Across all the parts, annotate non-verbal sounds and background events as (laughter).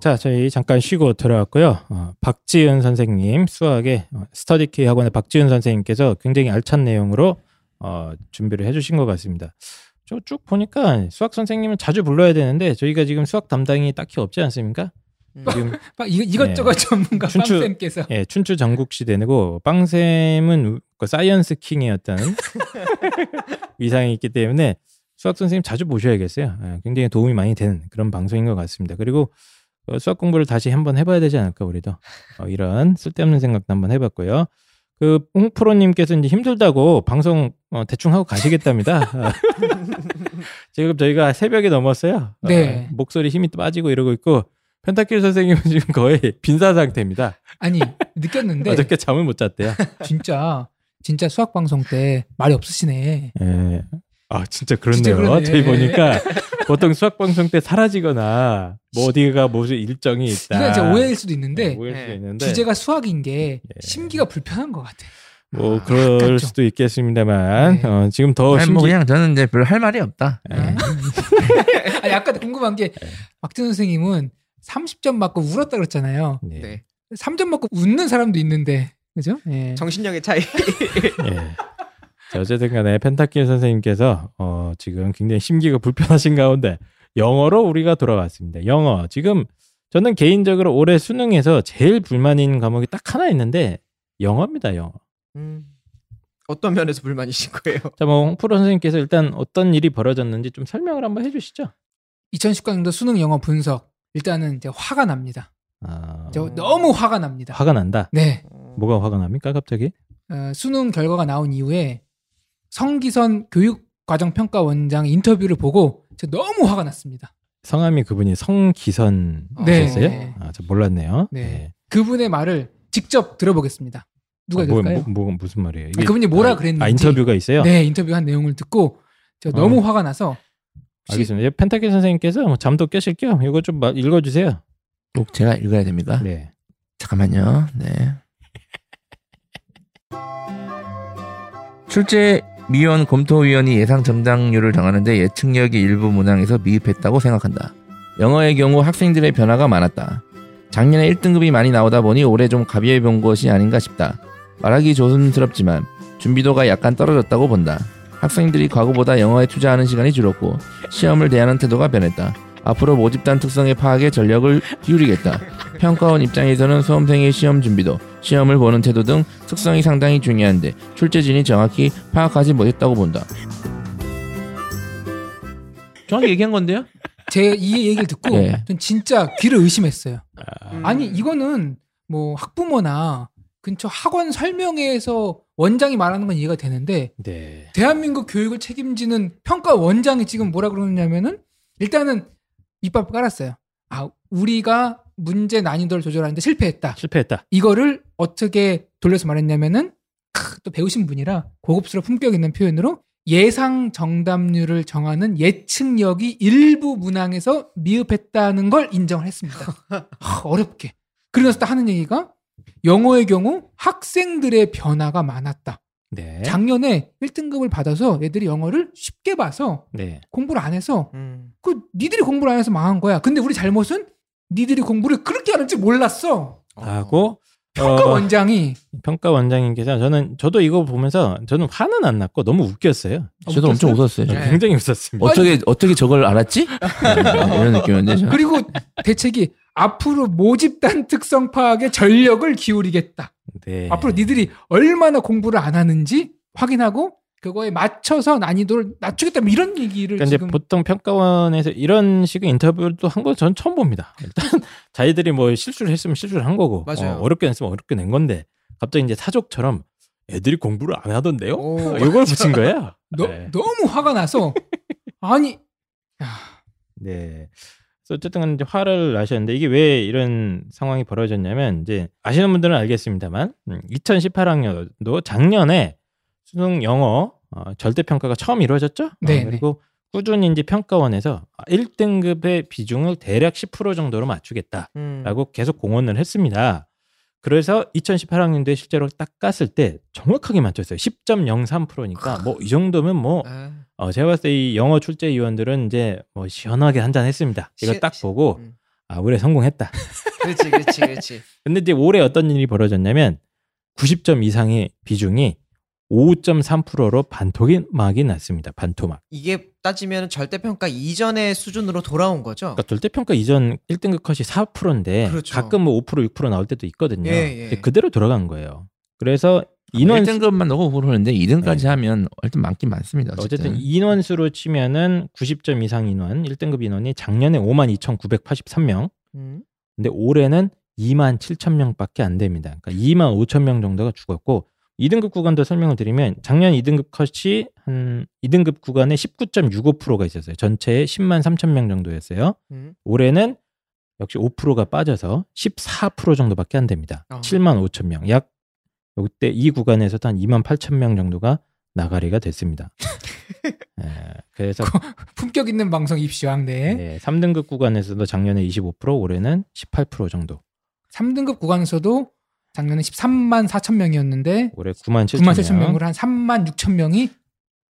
자, 저희 잠깐 쉬고 들어왔고요. 어, 박지은 선생님 수학의 어, 스터디키 학원의 박지은 선생님께서 굉장히 알찬 내용으로 어, 준비를 해주신 것 같습니다. 저 쭉 보니까 수학 선생님은 자주 불러야 되는데 저희가 지금 수학 담당이 딱히 없지 않습니까? 지금 (laughs) 막 이, 이것저것 전문가 춘추- 빵쌤께서 예, 춘추 전국시대고 빵쌤은 그 science 어떤 (laughs) 위상이 있기 때문에 수학 선생님 자주 모셔야겠어요. 예, 굉장히 도움이 많이 되는 그런 방송인 것 같습니다. 그리고 어, 수학 공부를 다시 한번 해봐야 되지 않을까 우리도 어, 이런 쓸데없는 생각도 한번 해봤고요. 그 홍프로님께서 이제 힘들다고 방송 어, 대충 하고 가시겠답니다. 어, (laughs) 지금 저희가 새벽이 넘었어요. 어, 네. 목소리 힘이 빠지고 이러고 있고 펜타킬 선생님은 지금 거의 빈사 상태입니다. 아니 느꼈는데 어저께 잠을 못 잤대요. 진짜 진짜 수학 방송 때 말이 없으시네. 예. 아 진짜 그렇네요. 진짜. 저희 보니까 (laughs) 보통 수학 방송 때 사라지거나 뭐 어디가 무슨 일정이 있다. 이건 진짜 오해일 수도 있는데 네, 오해일 수도 네. 있는데 주제가 수학인 게 예. 심기가 불편한 것 같아. 뭐 아, 그럴 약간 좀. 수도 있겠습니다만 네. 어, 지금 더 아니, 심기 뭐 그냥 저는 이제 별로 할 말이 없다. 예. 아 (laughs) 약간 궁금한 게 박진 선생님은 30점 맞고 울었다 그랬잖아요. 네. 네. 3점 맞고 웃는 사람도 있는데 그죠? 예. 정신력의 차이. (laughs) 예. 자, 어쨌든 간에 펜타킬 선생님께서 어, 지금 굉장히 심기가 불편하신 가운데 영어로 우리가 돌아왔습니다. 영어. 지금 저는 개인적으로 올해 수능에서 제일 불만인 과목이 딱 하나 있는데 영어입니다. 영어. 음. 어떤 면에서 불만이신 거예요? 자, 뭐 홍프로 선생님께서 일단 어떤 일이 벌어졌는지 좀 설명을 한번 해주시죠. 2019년도 수능 영어 분석 일단은 이제 화가 납니다. 아, 저 너무 화가 납니다. 화가 난다. 네. 뭐가 화가 납니까 갑자기? 어, 수능 결과가 나온 이후에 성기선 교육과정평가원장 인터뷰를 보고 제가 너무 화가 났습니다. 성함이 그분이 성기선이셨어요? 네. 아, 저 몰랐네요. 네. 그분의 말을 직접 들어보겠습니다. 누가 아, 뭐, 될까요? 뭐, 뭐, 무슨 말이에요? 아, 그분이 뭐라 아, 그랬는지. 아, 인터뷰가 있어요? 네, 인터뷰한 내용을 듣고 제가 너무 화가 나서 혹시- 알겠습니다. 펜타킬 선생님께서 뭐 잠도 깨실 겸 이거 좀 마- 읽어주세요. 꼭 제가 읽어야 됩니까? 네. 잠깐만요. 네. (laughs) 출제 미원 검토위원이 예상 정당률을 정하는데 예측력이 일부 문항에서 미흡했다고 생각한다. 영어의 경우 학생들의 변화가 많았다. 작년에 1등급이 많이 나오다 보니 올해 좀 가벼워 본 것이 아닌가 싶다. 말하기 조심스럽지만 준비도가 약간 떨어졌다고 본다. 학생들이 과거보다 영어에 투자하는 시간이 줄었고 시험을 대하는 태도가 변했다. 앞으로 모집단 특성의 파악에 전력을 기울이겠다. 평가원 입장에서는 수험생의 시험 준비도, 시험을 보는 태도 등 특성이 상당히 중요한데 출제진이 정확히 파악하지 못했다고 본다. 정확히 얘기한 건데요? 제 이 얘기를 듣고 네. 전 진짜 귀를 의심했어요. 음. 아니 이거는 뭐 학부모나 근처 학원 설명회에서 원장이 말하는 건 이해가 되는데 네. 대한민국 교육을 책임지는 평가 원장이 지금 뭐라 그러느냐면은 일단은 밑밥 깔았어요. 아 우리가 문제 난이도를 조절하는데 실패했다. 실패했다. 이거를 어떻게 돌려서 말했냐면은 크, 또 배우신 분이라 고급스러운 품격 있는 표현으로 예상 정답률을 정하는 예측력이 일부 문항에서 미흡했다는 걸 인정을 했습니다. (laughs) 하, 어렵게. 그러면서 또 하는 얘기가 영어의 경우 학생들의 변화가 많았다. 네. 작년에 1등급을 받아서 애들이 영어를 쉽게 봐서 네. 공부를 안 해서 음. 그 니들이 공부를 안 해서 망한 거야. 근데 우리 잘못은 니들이 공부를 그렇게 하는지 몰랐어. 하고 평가 어, 원장이 평가 원장님께서 저는 저도 이거 보면서 저는 화는 안 났고 너무 웃겼어요. 아, 저도 엄청 웃었어요. 네. 굉장히 웃었습니다. 어떻게 어떻게 저걸 알았지? (laughs) 이런 느낌이었는데 저. 그리고 대책이 앞으로 모집단 특성 파악에 전력을 기울이겠다. 네. 앞으로 니들이 얼마나 공부를 안 하는지 확인하고 그거에 맞춰서 난이도를 낮추겠다. 뭐 이런 얘기를 그러니까 이제 지금 보통 평가원에서 이런 식의 인터뷰도 한 거 전 처음 봅니다. 일단 (laughs) 자기들이 뭐 실수를 했으면 실수를 한 거고 맞아요. 어, 렵게 냈으면 어렵게 낸 건데 갑자기 이제 사족처럼 애들이 공부를 안 하던데요? 오, 어, 이걸 붙인 거예요. 너, 네. 너무 화가 나서 아니 야, 네. 어쨌든 간에 이제 화를 나셨는데 이게 왜 이런 상황이 벌어졌냐면 이제 아시는 분들은 알겠습니다만 2018학년도 작년에 수능 영어 어, 절대 평가가 처음 이루어졌죠. 어, 네, 그리고 꾸준히 이제 평가원에서 1등급의 비중을 대략 10% 정도로 맞추겠다라고 음. 계속 공언을 했습니다. 그래서 2018학년도에 실제로 딱 깠을 때 정확하게 맞췄어요. 10.03%니까 뭐 이 정도면 뭐 아, 어, 제가 봤을 때 이 영어 출제 위원들은 이제 뭐 시원하게 한잔 했습니다. 이거 시- 딱 보고 음. 아 올해 성공했다. (laughs) 그렇지, 그렇지, 그렇지. 근데 이제 올해 어떤 일이 벌어졌냐면 90점 이상의 비중이 5.3%로 반토막이 났습니다. 반토막. 이게 따지면 절대평가 이전의 수준으로 돌아온 거죠. 그러니까 절대평가 이전 1등급 컷이 4%인데 그렇죠. 가끔 뭐 5% 6% 나올 때도 있거든요. 예, 예. 그대로 돌아간 거예요. 그래서 인원 1등급만 넣고 그러는데 2등까지 네. 하면 일단 많긴 많습니다. 어쨌든 어쨌든, 인원수로 치면은 90점 이상 인원 1등급 인원이 작년에 52,983명 음. 근데 올해는 2만 7천 명밖에 안 됩니다. 그러니까 2만 5천 명 정도가 죽었고 2등급 구간도 설명을 드리면 작년 2등급 컷이 한 2등급 구간에 19.65%가 있었어요. 전체에 10만 3천 명 정도였어요. 음. 올해는 역시 5%가 빠져서 14% 정도밖에 안 됩니다. 어. 7만 5천 명. 약 이때 이 구간에서도 한 2만 8천 명 정도가 나가리가 됐습니다. (laughs) 예, 그래서 품격 있는 방송 입시왕 네. 네, 3등급 구간에서도 작년에 25% 올해는 18% 정도. 3등급 구간에서도 작년에 13만 4천 명이었는데 올해 9만 7천 9만 7천 명. 명으로 한 3만 6천 명이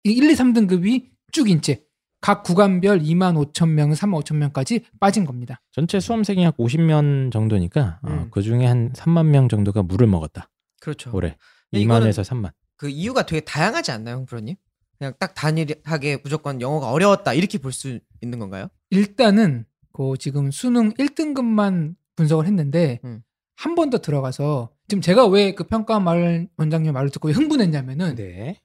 1, 2, 3등급이 쭉 이제 각 구간별 2만 5천 명, 3만 5천 명까지 빠진 겁니다. 전체 수험생이 약 50명 정도니까 어, 음. 그 중에 한 3만 명 정도가 물을 먹었다. 그렇죠. 올해 근데 이거는 2만에서 3만. 그 이유가 되게 다양하지 않나요, 홍프로님? 그냥 딱 단일하게 무조건 영어가 어려웠다 이렇게 볼 수 있는 건가요? 일단은 그 지금 수능 1등급만 분석을 했는데 음. 한번 더 들어가서 지금 제가 왜 그 평가 말 원장님 말을 듣고 왜 흥분했냐면은 네.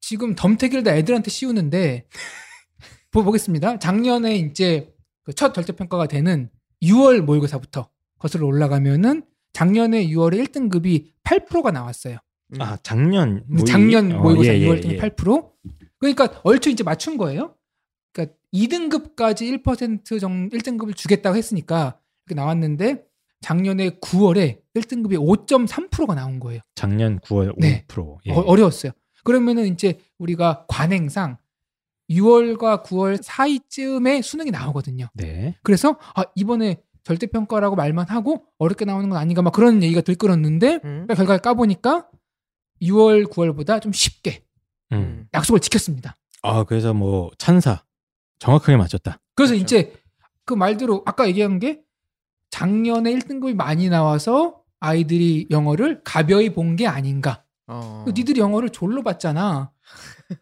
지금 덤태기를 다 애들한테 씌우는데 (laughs) 보- 보겠습니다. 작년에 이제 그 첫 절대 평가가 되는 6월 모의고사부터 거슬러 올라가면은 작년에 6월에 1등급이 8%가 나왔어요. 음. 아 작년 모의- 작년 어, 모의고사 예, 예, 6월 등급 예. 8%. 그러니까 얼추 이제 맞춘 거예요. 그러니까 2등급까지 1% 정도 1등급을 주겠다고 했으니까 이렇게 나왔는데 작년에 9월에 1등급이 5.3%가 나온 거예요. 작년 9월 네. 5%. 예. 어, 어려웠어요. 그러면은 이제 우리가 관행상 6월과 9월 사이쯤에 수능이 나오거든요. 네. 그래서 아 이번에 절대평가라고 말만 하고 어렵게 나오는 건 아닌가 막 그런 얘기가 들끓었는데 음. 결과를 까보니까 6월 9월보다 좀 쉽게 음. 약속을 지켰습니다. 아 그래서 뭐 찬사 정확하게 맞췄다. 그래서 그렇죠. 이제 그 말대로 아까 얘기한 게 작년에 1등급이 많이 나와서 아이들이 영어를 가벼이 본 게 아닌가. 어. 니들이 영어를 졸로 봤잖아.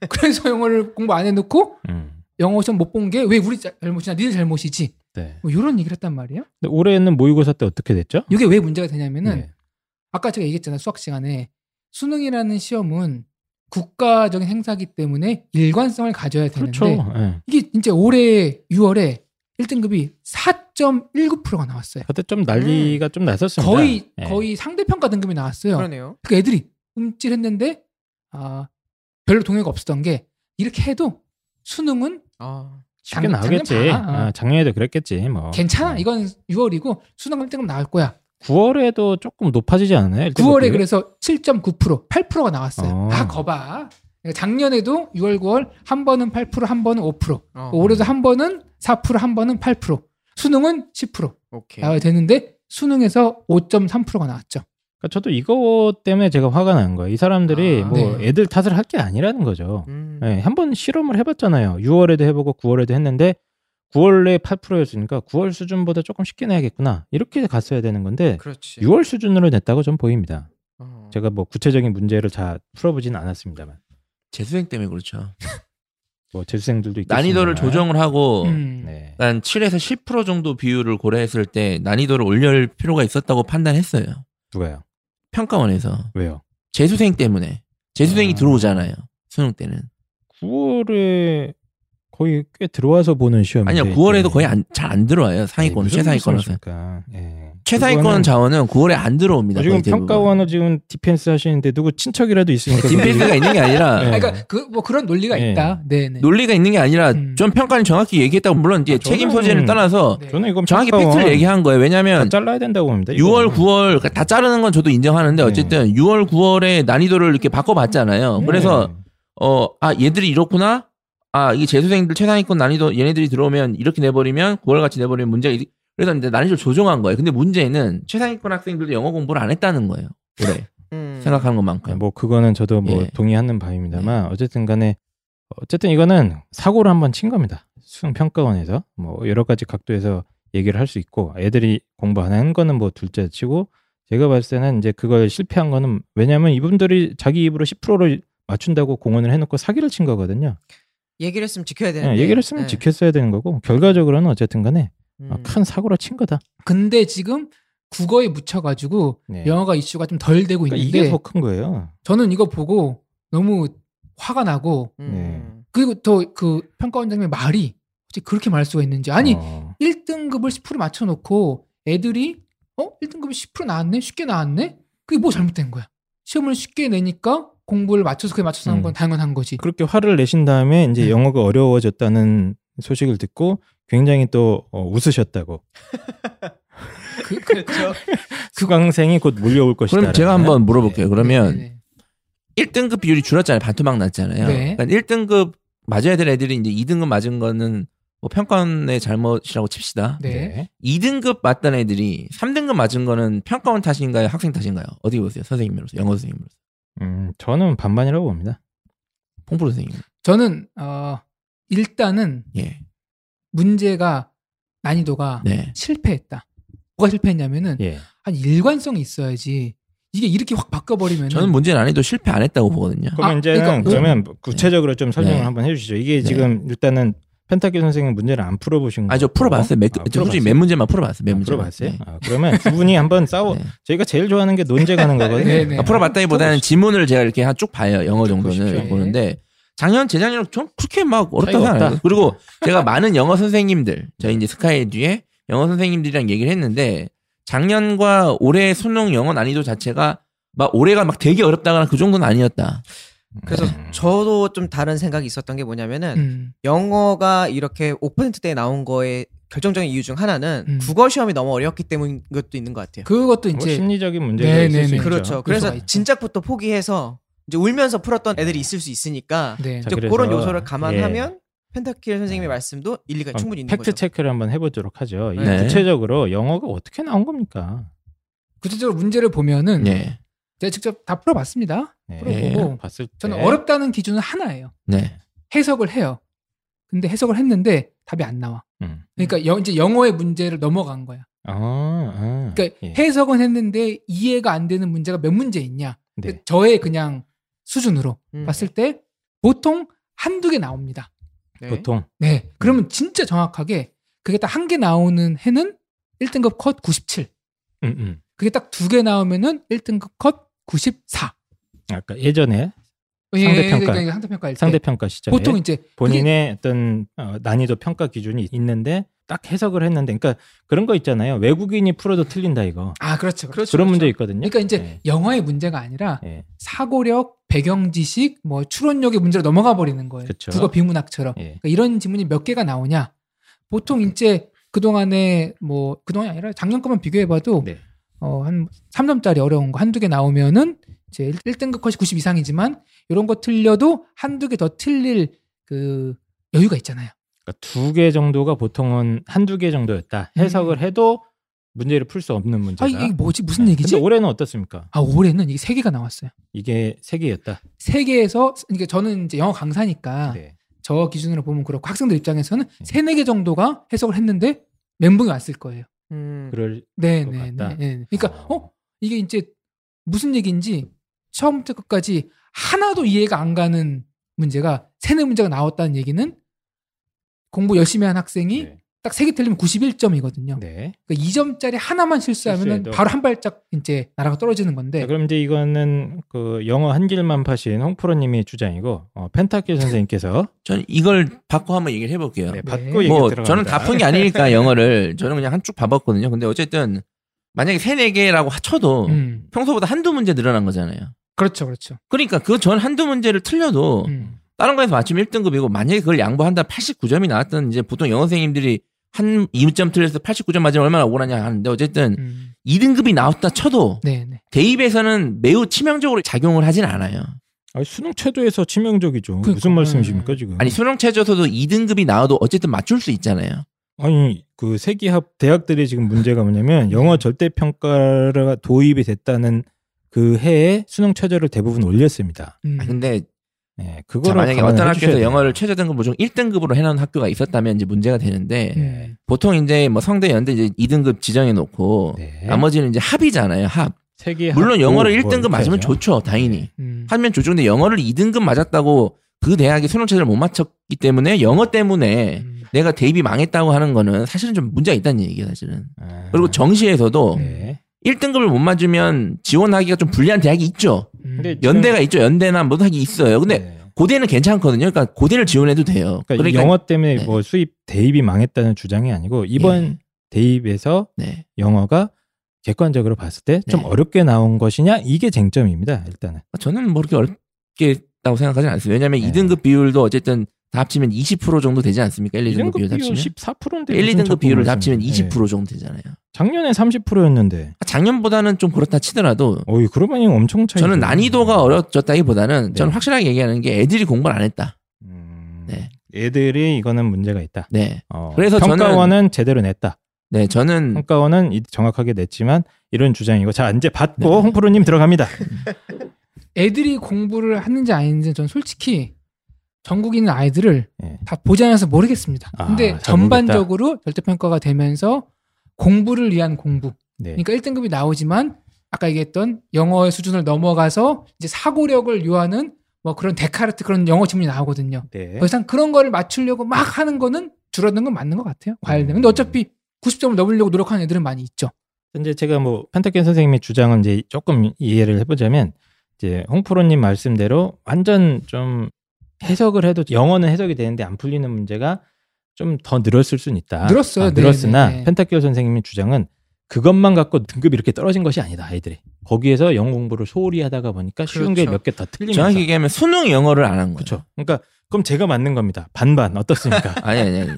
그래서 영어를 공부 안 해놓고 음. 영어 시험 못 본 게 왜 우리 잘못이냐, 니들 잘못이지. 네. 뭐 이런 얘기를 했단 말이에요. 근데 올해는 모의고사 때 어떻게 됐죠? 이게 왜 문제가 되냐면은 네. 아까 제가 얘기했잖아요. 수학 시간에 수능이라는 시험은 국가적인 행사기 때문에 일관성을 가져야 되는데 그렇죠. 예. 이게 이제 올해 6월에 1등급이 4.19%가 나왔어요. 그때 좀 난리가 좀 났었습니다. 거의 예. 거의 상대평가 등급이 나왔어요. 그러네요. 그 애들이 움찔했는데 아 별로 동요가 없었던 게 이렇게 해도 수능은 아. 쉽게 작- 나오겠지. 아, 작년에도 그랬겠지. 뭐. 괜찮아. 네. 이건 6월이고 수능 1등급 나올 거야. 9월에도 조금 높아지지 않아요? 9월에 그래서 7.9% 8%가 나왔어요. 어. 아 거봐. 그러니까 작년에도 6월 9월 한 번은 8%, 한 번은 5%. 어. 올해도 한 번은 4%, 한 번은 8%. 수능은 10% 오케이. 나와야 되는데 수능에서 5.3%가 나왔죠. 그러니까 저도 이거 때문에 제가 화가 난 거예요. 이 사람들이 아, 뭐 네. 애들 탓을 할 게 아니라는 거죠. 음. 네, 한번 실험을 해봤잖아요. 6월에도 해보고 9월에도 했는데 9월에 8%였으니까 9월 수준보다 조금 쉽게 내야겠구나. 이렇게 갔어야 되는 건데 그렇지. 6월 수준으로 냈다고 전 보입니다. 어. 제가 뭐 구체적인 문제를 다 풀어보지는 않았습니다만 재수생 때문에 그렇죠. 뭐 재수생들도 있겠 난이도를 조정을 하고 음. 네. 한 7에서 10% 정도 비율을 고려했을 때 난이도를 올릴 필요가 있었다고 판단했어요. 누가요? 평가원에서 왜요? 재수생 때문에 재수생이 아. 들어오잖아요. 수능 때는 9월에 거의 꽤 들어와서 보는 시험인데 아니요 9월에도 거의 잘 안 들어와요 상위권 최상위권에서 예. 최상위권 자원은 9월에 안 들어옵니다. 어, 지금. 평가원은 지금 defense 하시는데 누구 친척이라도 있으니까 defense가 있는 게 아니라 네. 아, 그러니까 그 뭐 그런 논리가 네. 있다. 네, 네. 논리가 있는 게 아니라 음. 전 평가는 정확히 얘기했다고 물론 이제 아, 책임 소재를 떠나서 네. 저는 이건 정확히 팩트를 얘기한 거예요. 다 왜냐하면 잘라야 된다고 봅니다. 6월, 이거는. 9월 그러니까 다 자르는 건 저도 인정하는데 네. 어쨌든 6월, 9월에 난이도를 이렇게 바꿔봤잖아요. 네. 그래서 어, 아 얘들이 이렇구나. 아 이게 재수생들 최상위권 난이도 얘네들이 들어오면 이렇게 내버리면 9월 같이 내버리면 문제가 있... 그래서 이제 난이도를 조정한 거예요. 근데 문제는 최상위권 학생들도 영어 공부를 안 했다는 거예요. 올해 음. (laughs) 생각하는 것만큼. 네, 뭐 그거는 저도 뭐 예. 동의하는 바입니다만 어쨌든 간에 어쨌든 이거는 사고를 한번 친 겁니다. 수능 평가원에서 뭐 여러 가지 각도에서 얘기를 할 수 있고 애들이 공부 안 하는 거는 뭐 둘째 치고 제가 봤을 때는 이제 그걸 실패한 거는 왜냐하면 이분들이 자기 입으로 10%를 맞춘다고 공언을 해놓고 사기를 친 거거든요. 얘기를 했으면 지켜야 예, 되는데. 얘기를 했으면 네. 지켰어야 되는 거고 결과적으로는 어쨌든 간에 음. 아, 큰 사고를 친 거다. 근데 지금 국어에 묻혀가지고 네. 영어가 이슈가 좀 덜 되고 그러니까 있는데 이게 더 큰 거예요. 저는 이거 보고 너무 화가 나고 음. 그리고 또 그 평가원장님의 말이 어떻게 그렇게 말할 수가 있는지 아니 어, 1등급을 10% 맞춰놓고 애들이 어 1등급이 10% 나왔네 쉽게 나왔네 그게 뭐 잘못된 거야 시험을 쉽게 내니까 공부를 맞춰서 그에 맞춰서 한건 음. 당연한 거지 그렇게 화를 내신 다음에 이제 네. 영어가 어려워졌다는 소식을 듣고 굉장히 또 어, 웃으셨다고. 그, (laughs) 그, 그렇죠. (laughs) 수강생이 곧 몰려올 것이다. 그럼 제가 한번 물어볼게요. 그러면 네, 네, 1등급 비율이 줄었잖아요. 반토막 났잖아요. 네. 그러니까 1등급 맞아야 될 애들이 이제 2등급 맞은 거는 뭐 평가원의 잘못이라고 칩시다. 네. 네. 2등급 맞던 애들이 3등급 맞은 거는 평가원 탓인가요? 학생 탓인가요? 어디 보세요? 선생님으로서, 영어 선생님으로서. 음, 저는 반반이라고 봅니다. 홍프로 선생님. 저는 어 일단은 예. 문제가 난이도가 네. 실패했다 뭐가 실패했냐면은 예. 한 일관성이 있어야지 이게 이렇게 확 바꿔버리면 저는 문제 난이도 실패 안 했다고 보거든요. 그러면 아, 이제는 그러니까 그러면 구체적으로 좀 설명을 네. 한번 해주시죠. 이게 네. 지금 일단은 펜타키 선생님 문제를 안 풀어보신 아, 저 거고. 풀어봤어요. 몇, 아, 저 솔직히 풀어봤어요? 몇 문제만 풀어봤어요. 몇 아, 문제. 풀어봤어요. 아, 그러면 두 분이 한번 싸워. (laughs) 네. 저희가 제일 좋아하는 게 논쟁하는 (laughs) 거거든요. 네, 네. 아, 풀어봤다기보다는 지문을 제가 이렇게 한 쭉 봐요. 영어 정도는. 보는데 작년 재작년 좀 그렇게 막 어렵다 생각해요. 그리고 제가 많은 영어 선생님들 저희 이제 스카이 뒤에 영어 선생님들이랑 얘기를 했는데 작년과 올해 수능 영어 난이도 자체가 막 올해가 막 되게 어렵다거나 그 정도는 아니었다. 그래서 음. 저도 좀 다른 생각이 있었던 게 뭐냐면은 음. 영어가 이렇게 5%대에 나온 거에 결정적인 이유 중 하나는 음. 국어 시험이 너무 어렵기 때문인 것도 있는 것 같아요. 그것도 뭐 이제 심리적인 문제가 네, 있을 네, 수 네. 있죠. 그렇죠. 그래서. 진작부터 포기해서 이제 울면서 풀었던 애들이 있을 수 있으니까 네. 자, 이제 그래서, 그런 요소를 감안하면 예. 펜타킬 선생님의 말씀도 일리가 그럼 충분히 있는 팩트 거죠. 체크를 한번 해보도록 하죠. 이 네. 구체적으로 영어가 어떻게 나온 겁니까? 구체적으로 문제를 보면은 네. 제가 직접 다 풀어봤습니다. 네. 풀어보고 봤을 때 저는 어렵다는 기준은 하나예요. 네. 해석을 해요. 근데 해석을 했는데 답이 안 나와. 음. 그러니까 영- 이제 영어의 문제를 넘어간 거야. 아, 아. 그러니까 예. 해석은 했는데 이해가 안 되는 문제가 몇 문제 있냐. 네. 저의 그냥 수준으로 음. 봤을 때 보통 한두 개 나옵니다. 네. 보통 네. 그러면 진짜 정확하게 그게 딱 한 개 나오는 해는 1등급 컷 97. 음, 음. 그게 딱 두 개 나오면은 1등급 컷 94. 아까 예전에 예, 상대평가. 그러니까 상대평가일 때. 상대평가 시점에 보통 이제 본인의 어떤 어, 난이도 평가 기준이 있는데 딱 해석을 했는데 그러니까 그런 거 있잖아요. 외국인이 풀어도 틀린다 이거. 아 그렇죠. 그렇죠. 그런 그렇죠. 문제 있거든요. 그러니까 이제 네. 영어의 문제가 아니라 예. 사고력, 배경 지식, 뭐 추론력의 문제로 넘어가 버리는 거예요. 그쵸. 국어 비문학처럼. 예. 그러니까 이런 지문이 몇 개가 나오냐? 보통 이제 그 동안에 뭐 그동안이 아니라 작년 것만 비교해봐도 네. 어한 3점짜리 어려운 거 한두 개 나오면은 이제 1등급 컷이 90 이상이지만 이런 거 틀려도 한두 개 더 틀릴 그 여유가 있잖아요. 그러니까 두 개 정도가 보통은 한두 개 정도였다. 해석을 해도 문제를 풀 수 없는 문제다. 음. 아 이게 뭐지 무슨 네. 얘기지? 올해는 어떻습니까? 아 올해는 이게 세 개가 나왔어요. 이게 세 개였다. 세 개에서 그러니까 저는 이제 영어 강사니까 네. 저 기준으로 보면 그렇고 학생들 입장에서는 세네 개 정도가 해석을 했는데 멘붕이 왔을 거예요. 음. 그럴 네, 것 네, 같다. 네, 네. 그러니까 어 이게 이제 무슨 얘기인지 처음부터 끝까지 하나도 이해가 안 가는 문제가 세네 문제가 나왔다는 얘기는 공부 열심히 한 학생이 네. 딱세개 틀리면 91점이거든요. 네. 그러니까 2점짜리 하나만 실수하면. 바로 한 발짝 이제 나라가 떨어지는 건데 자, 그럼 이제 이거는 그 영어 한 길만 파신 홍프로님이 주장이고 어, 펜타키 선생님께서 (laughs) 저는 이걸 받고 한번 얘기를 해볼게요. 네, 네. 받고 얘기 뭐 들어갑니다. 저는 다 푼 게 아니니까 영어를 저는 그냥 한 쭉 봐봤거든요. 근데 어쨌든 만약에 세네 개라고 쳐도 음. 평소보다 한두 문제 늘어난 거잖아요. 그렇죠, 그렇죠. 그러니까 그 전 한두 문제를 틀려도 음. 다른 거에서 맞추면 1등급이고 만약에 그걸 양보한다 89점이 나왔던 이제 보통 영어 선생님들이 한 2점 틀려서 89점 맞으면 얼마나 억울하냐 하는데 어쨌든 음. 2등급이 나왔다 쳐도 네, 네. 대입에서는 매우 치명적으로 작용을 하진 않아요. 아니, 수능 최저에서 치명적이죠. 그러니까. 무슨 말씀이십니까 지금? 아니 수능 최저서도 2등급이 나와도 어쨌든 맞출 수 있잖아요. 아니 그 세기합 대학들이 지금 문제가 뭐냐면 영어 절대 평가가 도입이 됐다는 그 해에 수능 최저를 대부분 올렸습니다. 음. 아, 근데 예, 자, 그거를 만약에 어떤 학교에서. 영어를 최저 등급을 중 1등급으로 해놓은 학교가 있었다면 이제 문제가 되는데 음. 보통 이제 뭐 성대 연대 이제 2등급 지정해 놓고 네. 나머지는 이제 합이잖아요. 합. 세계 물론 학부 영어를 뭐 1등급 이렇게 맞으면 하죠. 좋죠. 당연히. 음. 하면 좋죠. 근데 영어를 2등급 맞았다고 그 대학이 수능 체제를 못 맞췄기 때문에 영어 때문에 음. 내가 대입이 망했다고 하는 거는 사실은 좀 문제가 있다는 얘기예요, 사실은. 아, 그리고 정시에서도 네. 1등급을 못 맞으면 지원하기가 좀 불리한 대학이 있죠. 음. 근데 연대가 있죠. 연대나 모든 학이 있어요. 근데 네. 고대는 괜찮거든요. 그러니까 고대를 지원해도 돼요. 그러니까, 그러니까, 영어 때문에 네. 뭐 수입 대입이 망했다는 주장이 아니고 이번 예. 대입에서 네. 영어가 객관적으로 봤을 때좀 네. 어렵게 나온 것이냐 이게 쟁점입니다. 일단은. 저는 뭐 그렇게 어렵겠다고 생각하지는 않습니다. 왜냐하면 네. 2등급 비율도 어쨌든 다 합치면 20% 정도 되지 않습니까? 1, 2등급 비율 다 합치면. 14%인데 1, 2등급 비율을 다 합치면 20% 정도 되잖아요. 작년에 30%였는데. 작년보다는 좀 그렇다 치더라도 어이 그러면 엄청 차이. 저는 난이도가 어려졌다기보다는 네. 저는 확실하게 얘기하는 게 애들이 공부를 안 했다. 음, 네. 애들이 이거는 문제가 있다. 네. 어, 그래서 평가원은 제대로 냈다. 네, 저는 평가원은 이- 정확하게 냈지만 이런 주장이고 자 이제 받고 네. 홍프로님 들어갑니다. (laughs) 애들이 공부를 하는지 아닌지 전 솔직히 있는 아이들을 예. 다 보지 않아서 모르겠습니다. 아, 근데 잘 전반적으로 절대평가가 되면서 공부를 위한 공부. 네. 그러니까 1등급이 나오지만 아까 얘기했던 영어의 수준을 넘어가서 이제 사고력을 요하는 뭐 그런 데카르트 그런 영어 지문이 나오거든요. 네. 더 이상 그런 거를 맞추려고 막 하는 거는 줄어든 건 맞는 것 같아요. 과일들. 음. 근데 어차피 90점을 넘으려고 노력하는 애들은 많이 있죠. 이제 제가 뭐 펜타켄 선생님의 주장은 이제 조금 이해를 해보자면 이제 홍프로님 말씀대로 완전 좀 해석을 해도 영어는 해석이 되는데 안 풀리는 문제가 좀 더 늘었을 수는 있다. 늘었어요. 아, 네, 늘었으나 네, 네. 펜타켈 선생님의 주장은 그것만 갖고 등급이 이렇게 떨어진 것이 아니다. 아이들이 거기에서 영어 공부를 소홀히 하다 보니까 쉬운 게 그렇죠. 몇개 더 틀리면서 정확히 얘기하면 수능 영어를 안 한 거예요. 그렇죠. 그러니까 그럼 제가 맞는 겁니다. 반반 어떻습니까? (laughs) 아니 아니 아니.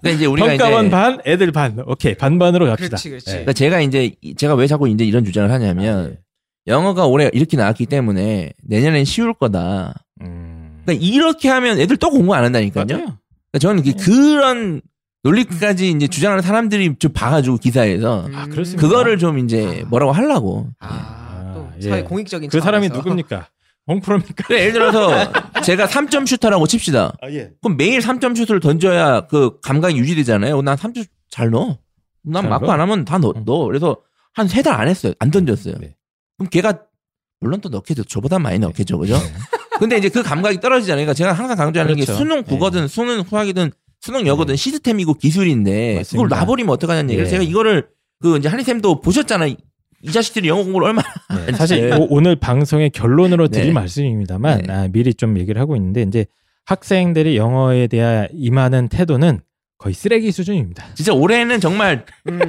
근데 이제 우리가 평가원 이제 반, 애들 반. 오케이 반반으로 갑시다. 그렇지, 그렇지. 예. 그러니까 제가 이제 이- 제가 왜 자꾸 이제 이런 주장을 하냐면 아, 예. 영어가 올해 이렇게 나왔기 때문에 내년엔 쉬울 거다. 음. 그러니까 이렇게 하면 애들 또 공부 안 한다니까요. 그러니까 저는 그- 그런 논리까지 이제 주장하는 사람들이 좀 봐가지고 기사에서 음. 아, 그렇습니까? 그거를 좀 이제 뭐라고 하려고. 아, 또 아, 사회 예. 공익적인 그 사람이 차원에서. 누굽니까? 홍프로입니까? 그래 예를 들어서 (laughs) 제가 3점 슈터라고 칩시다. 아 예. 그럼 매일 3점 슛을 던져야 그 감각이 유지되잖아요. 난 3점 잘 넣어. 난잘 맞고 넣어? 안 하면 다 넣어. 응. 넣어. 그래서 한 세 달 안 했어요. 안 던졌어요. 네. 그럼 걔가 물론 또 넣겠죠. 저보다 많이 넣겠죠. 그죠? (laughs) 네. 근데 이제 그 감각이 떨어지잖아요. 그러니까 제가 항상 강조하는 게 그렇죠. 수능 국어든 수능 수학이든 수능 영어든 네. 시스템이고 기술인데 맞습니다. 그걸 놔버리면 어떡하냐는 얘기를 예. 제가 이거를 그 이제 한희쌤도 보셨잖아요. 이 자식들이 영어 공부를 얼마나 네, 사실 네. 오, 늘 방송의 결론으로 드릴 네. 말씀입니다만 네. 아, 미리 좀 얘기를 하고 있는데 이제 학생들이 영어에 대한 임하는 태도는 거의 쓰레기 수준입니다. 진짜 올해는 정말 음.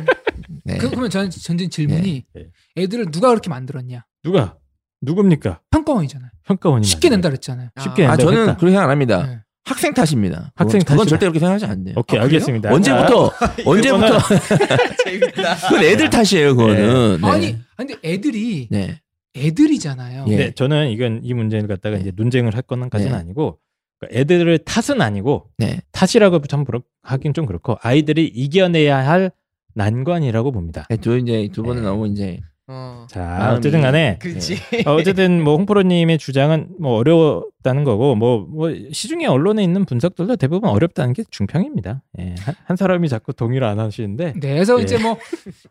네. 그, 그러면 전 전진 질문이 네. 애들을 누가 그렇게 만들었냐? 누가 누굽니까? 평가원이잖아요. 평가원이 쉽게. 낸다 그랬잖아요. 쉽게 아 낸다고 저는 했다. 그렇게 생각 안 합니다. 네. 학생 탓입니다. 학생 그건, 그건. 절대 그렇게 생각하지 안 돼요. 오케이 아? 알겠습니다. 언제부터 (laughs) 언제부터 (laughs) 재밌다. 그건 애들 탓이에요. 그거는. 네. 아니, 아니 근데 애들이 네. 네. 애들이잖아요. 예. 네, 저는 이건 이 문제를 갖다가 네. 이제 논쟁을 할 거는까지는 네. 아니고 그러니까 애들을 탓은 아니고 네. 탓이라고 참 그렇- 하긴 좀 그렇고 아이들이 이겨내야 할 난관이라고 봅니다. 네, 두 이제 두 번은 네. 너무 이제 어. 자 마음이- 어쨌든 간에 그렇지. 어, 어쨌든 뭐 홍프로님의 주장은 뭐 어려웠다는 거고 뭐, 뭐 시중에 언론에 있는 분석들도 대부분 어렵다는 게 중평입니다. 예, 한, 한 사람이 자꾸 동의를 안 하시는데 네, 그래서 예. 이제 뭐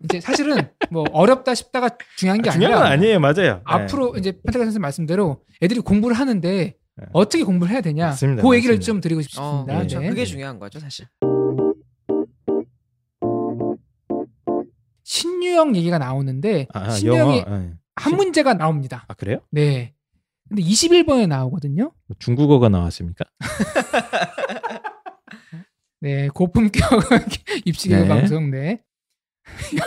이제 사실은 뭐 어렵다 싶다가 중요한 게 중요한 아니라 건 아니에요, 맞아요. 앞으로 이제 펜타가 선생 말씀대로 애들이 공부를 하는데 네. 어떻게 공부를 해야 되냐? 맞습니다, 그 얘기를 맞습니다. 좀 드리고 어, 싶습니다. 그렇죠. 네. 그게 중요한 거죠, 사실. 신유형 얘기가 나오는데 아, 신유형이 영어 예. 한 문제가 나옵니다. 아 그래요? 네. 근데 21번에 나오거든요. 뭐 중국어가 나왔습니까? (laughs) 네, 고품격 (laughs) 입시교육 네. 방송 네. (laughs)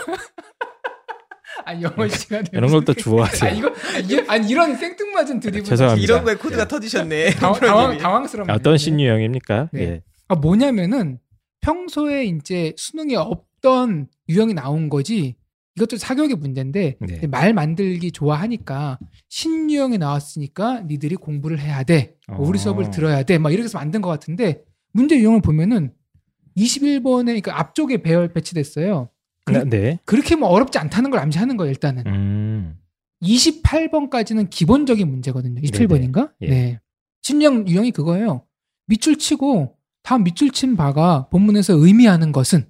아 영어 시간 이런 걸 또 좋아하세요. 아 이거 아, 이, 아니 이런 생뚱맞은 죄송합니다. 이런 거에 코드가 터지셨네. 당황, 당황, 당황스럽네요. 어떤 신유형입니까? 네. 예. 아 뭐냐면은 평소에 이제 수능에 없던 유형이 나온 거지 이것도 사교육의 문제인데 네. 말 만들기 좋아하니까 신유형이 나왔으니까 니들이 공부를 해야 돼 뭐 우리 어. 수업을 들어야 돼 막 이렇게 해서 만든 것 같은데 문제 유형을 보면은 21번에 그러니까 앞쪽에 배열 배치됐어요 네. 네. 그렇게 뭐 어렵지 않다는 걸 암시하는 거예요 일단은 음. 28번까지는 기본적인 문제거든요 27번인가 예. 네 신유형 유형이 그거예요. 밑줄 치고 다음 밑줄 친 바가 본문에서 의미하는 것은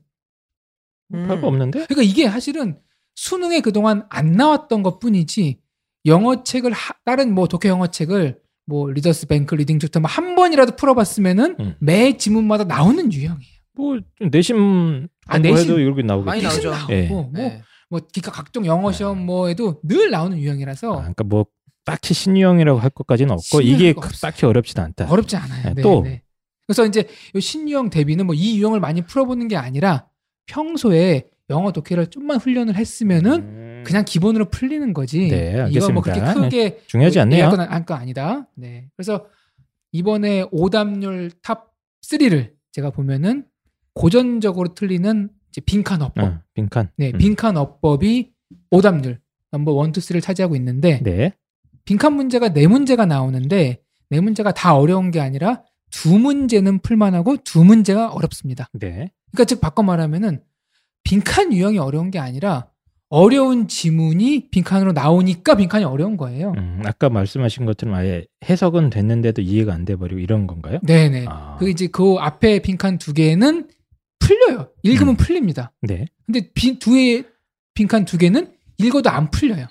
음. 별거 없는데? 그러니까 이게 사실은 수능에 그동안 안 나왔던 것 뿐이지 영어 책을 하- 다른 뭐 독해 영어 책을 뭐 Reader's Bank Reading Tutor 뭐 한 번이라도 풀어봤으면은 음. 매 지문마다 나오는 유형이에요. 뭐 내신 아, 내신. 공부해도 이렇게 나오겠지. 많이 나오죠. 나오고 예. 뭐, 네. 뭐 기가 각종 영어 시험 뭐에도 늘 나오는 유형이라서 아, 그러니까 뭐 딱히 신유형이라고 할 것까지는 없고 이게. 딱히 어렵지는 않다. 어렵지 않아요. 네, 네, 또. 네. 그래서 이제 이 신유형 대비는 뭐 이 유형을 많이 풀어보는 게 아니라 평소에 영어 독해를 좀만 훈련을 했으면은 음, 그냥 기본으로 풀리는 거지. 네, 이거 뭐 그렇게. 크게 중요하지 않네요. 안거 아니다. 네. 그래서 이번에 오답률 top 3를 제가 보면은 고전적으로 틀리는 이제 빈칸 어법. 어, 빈칸. 네, 음. 빈칸 어법이 오답률 number 1, 2, 3를 차지하고 있는데 네. 빈칸 문제가 네 문제가 나오는데 네 문제가 다 어려운 게 아니라 두 문제는 풀만하고 두 문제가 어렵습니다. 네. 그러니까 즉 바꿔 말하면은 빈칸 유형이 어려운 게 아니라 어려운 지문이 빈칸으로 나오니까 빈칸이 어려운 거예요. 음, 아까 말씀하신 것처럼 아예 해석은 됐는데도 이해가 안 돼 버리고 이런 건가요? 네네. 아. 그 이제 그 앞에 빈칸 두 개는 풀려요. 읽으면 음. 풀립니다. 네. 근데 빈, 두 개의 빈칸 두 개는 읽어도 안 풀려요.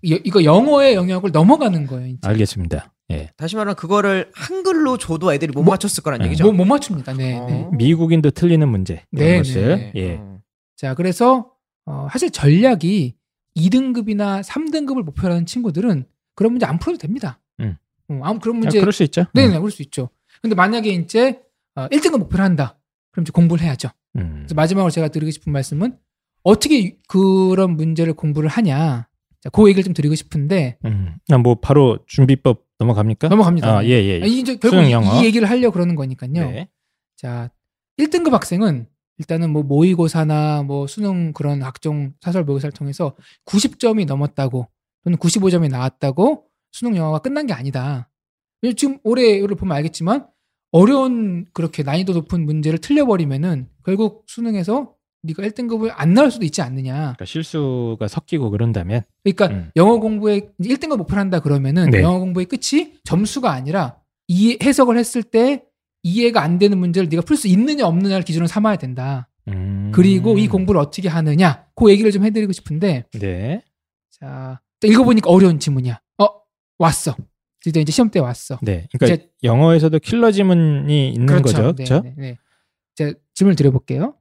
이- 이거 영어의 영역을 넘어가는 거예요. 이제. 알겠습니다. 예. 다시 말하면 그거를 한글로 줘도 애들이 못 뭐- 맞췄을 거란 네. 얘기죠. 뭐, 못 맞춥니다. 네, 어. 네. 미국인도 틀리는 문제 이런 네, 것을 네. 예. 어. 자, 그래서 어, 사실 전략이 2등급이나 3등급을 목표로 하는 친구들은 그런 문제 안 풀어도 됩니다. 음. 어, 아무 그런 아, 문제 그럴 수 있죠. 네네 그럴 수 있죠. 근데 만약에 이제 어, 1등급 목표로 한다. 그럼 이제 공부를 해야죠. 음. 그래서 마지막으로 제가 드리고 싶은 말씀은 어떻게 그런 문제를 공부를 하냐. 자, 그 얘기를 좀 드리고 싶은데 음. 아, 뭐 바로 준비법 넘어갑니까? 넘어갑니다. 아, 예, 예. 아, 이제 결국 이. 이 얘기를 하려고 그러는 거니까요. 네. 자, 1등급 학생은 일단은 뭐 모의고사나 뭐 수능 그런 각종 사설 모의고사를 통해서 90점이 넘었다고 또는 95점이 나왔다고 수능 영어가 끝난 게 아니다. 지금 올해를 보면 알겠지만 어려운 그렇게 난이도 높은 문제를 틀려버리면은 결국 수능에서 네가 1등급을 안 나올 수도 있지 않느냐. 그러니까 실수가 섞이고 그런다면 그러니까 음. 영어 공부에 1등급 목표를 한다 그러면은 네. 영어 공부의 끝이 점수가 아니라 이 해석을 했을 때 이해가 안 되는 문제를 네가 풀 수 있느냐 없느냐를 기준으로 삼아야 된다. 음. 그리고 이 공부를 어떻게 하느냐 그 얘기를 좀 해드리고 싶은데 네. 자또 읽어보니까 어려운 지문이야. 어 왔어. 드디어 이제 시험 때 왔어. 네. 그러니까 이제- 영어에서도 킬러 지문이 있는 거죠. 네, 그렇죠? 네, 네. 자 질문을 드려볼게요.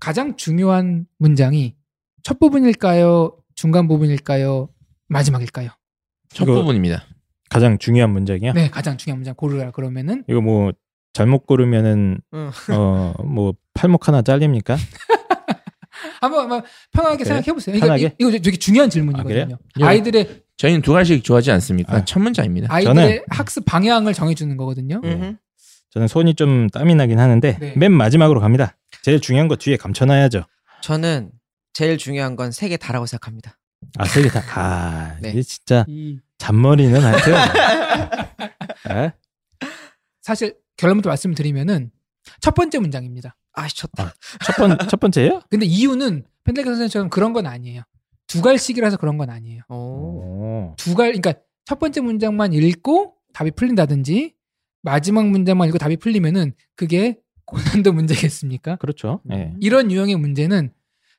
가장 중요한 문장이 첫 부분일까요? 중간 부분일까요? 마지막일까요? 첫 부분입니다. 가장 중요한 문장이야. 네, 가장 중요한 문장 고르라 그러면은 이거 뭐 잘못 고르면은 응. 어뭐 팔목 하나 잘립니까? (laughs) 한번, 한번 편하게? 생각해 보세요. 네. 편하게? 이거, 되게 중요한 아, 질문이거든요. 아, 이들의 저희는 두 가지씩 좋아하지 않습니까? 아. 첫 문장입니다. 아이들의 저는- 학습 방향을 정해주는 거거든요. 음흠. 저는 손이 좀 땀이 나긴 하는데 네. 맨 마지막으로 갑니다. 제일 중요한 거 뒤에 감춰놔야죠. 저는 제일 중요한 건 세 개 다라고 생각합니다. 아, 세 개 다. 아, (laughs) 네. 이게 진짜 이 잔머리는 하여튼. 아, (laughs) 사실 결론부터 말씀드리면은 첫 번째 문장입니다. 아, 쳤다. 첫, 번, 첫 번째예요? (laughs) 근데 이유는 펜데가 선생님처럼 그런 건 아니에요. 두 갈씩이라서 그런 건 아니에요. 오. 두 갈, 그러니까 첫 번째 문장만 읽고 답이 풀린다든지 마지막 문장만 읽고 답이 풀리면은 그게 고난도 문제겠습니까? 그렇죠. 음. 예. 이런 유형의 문제는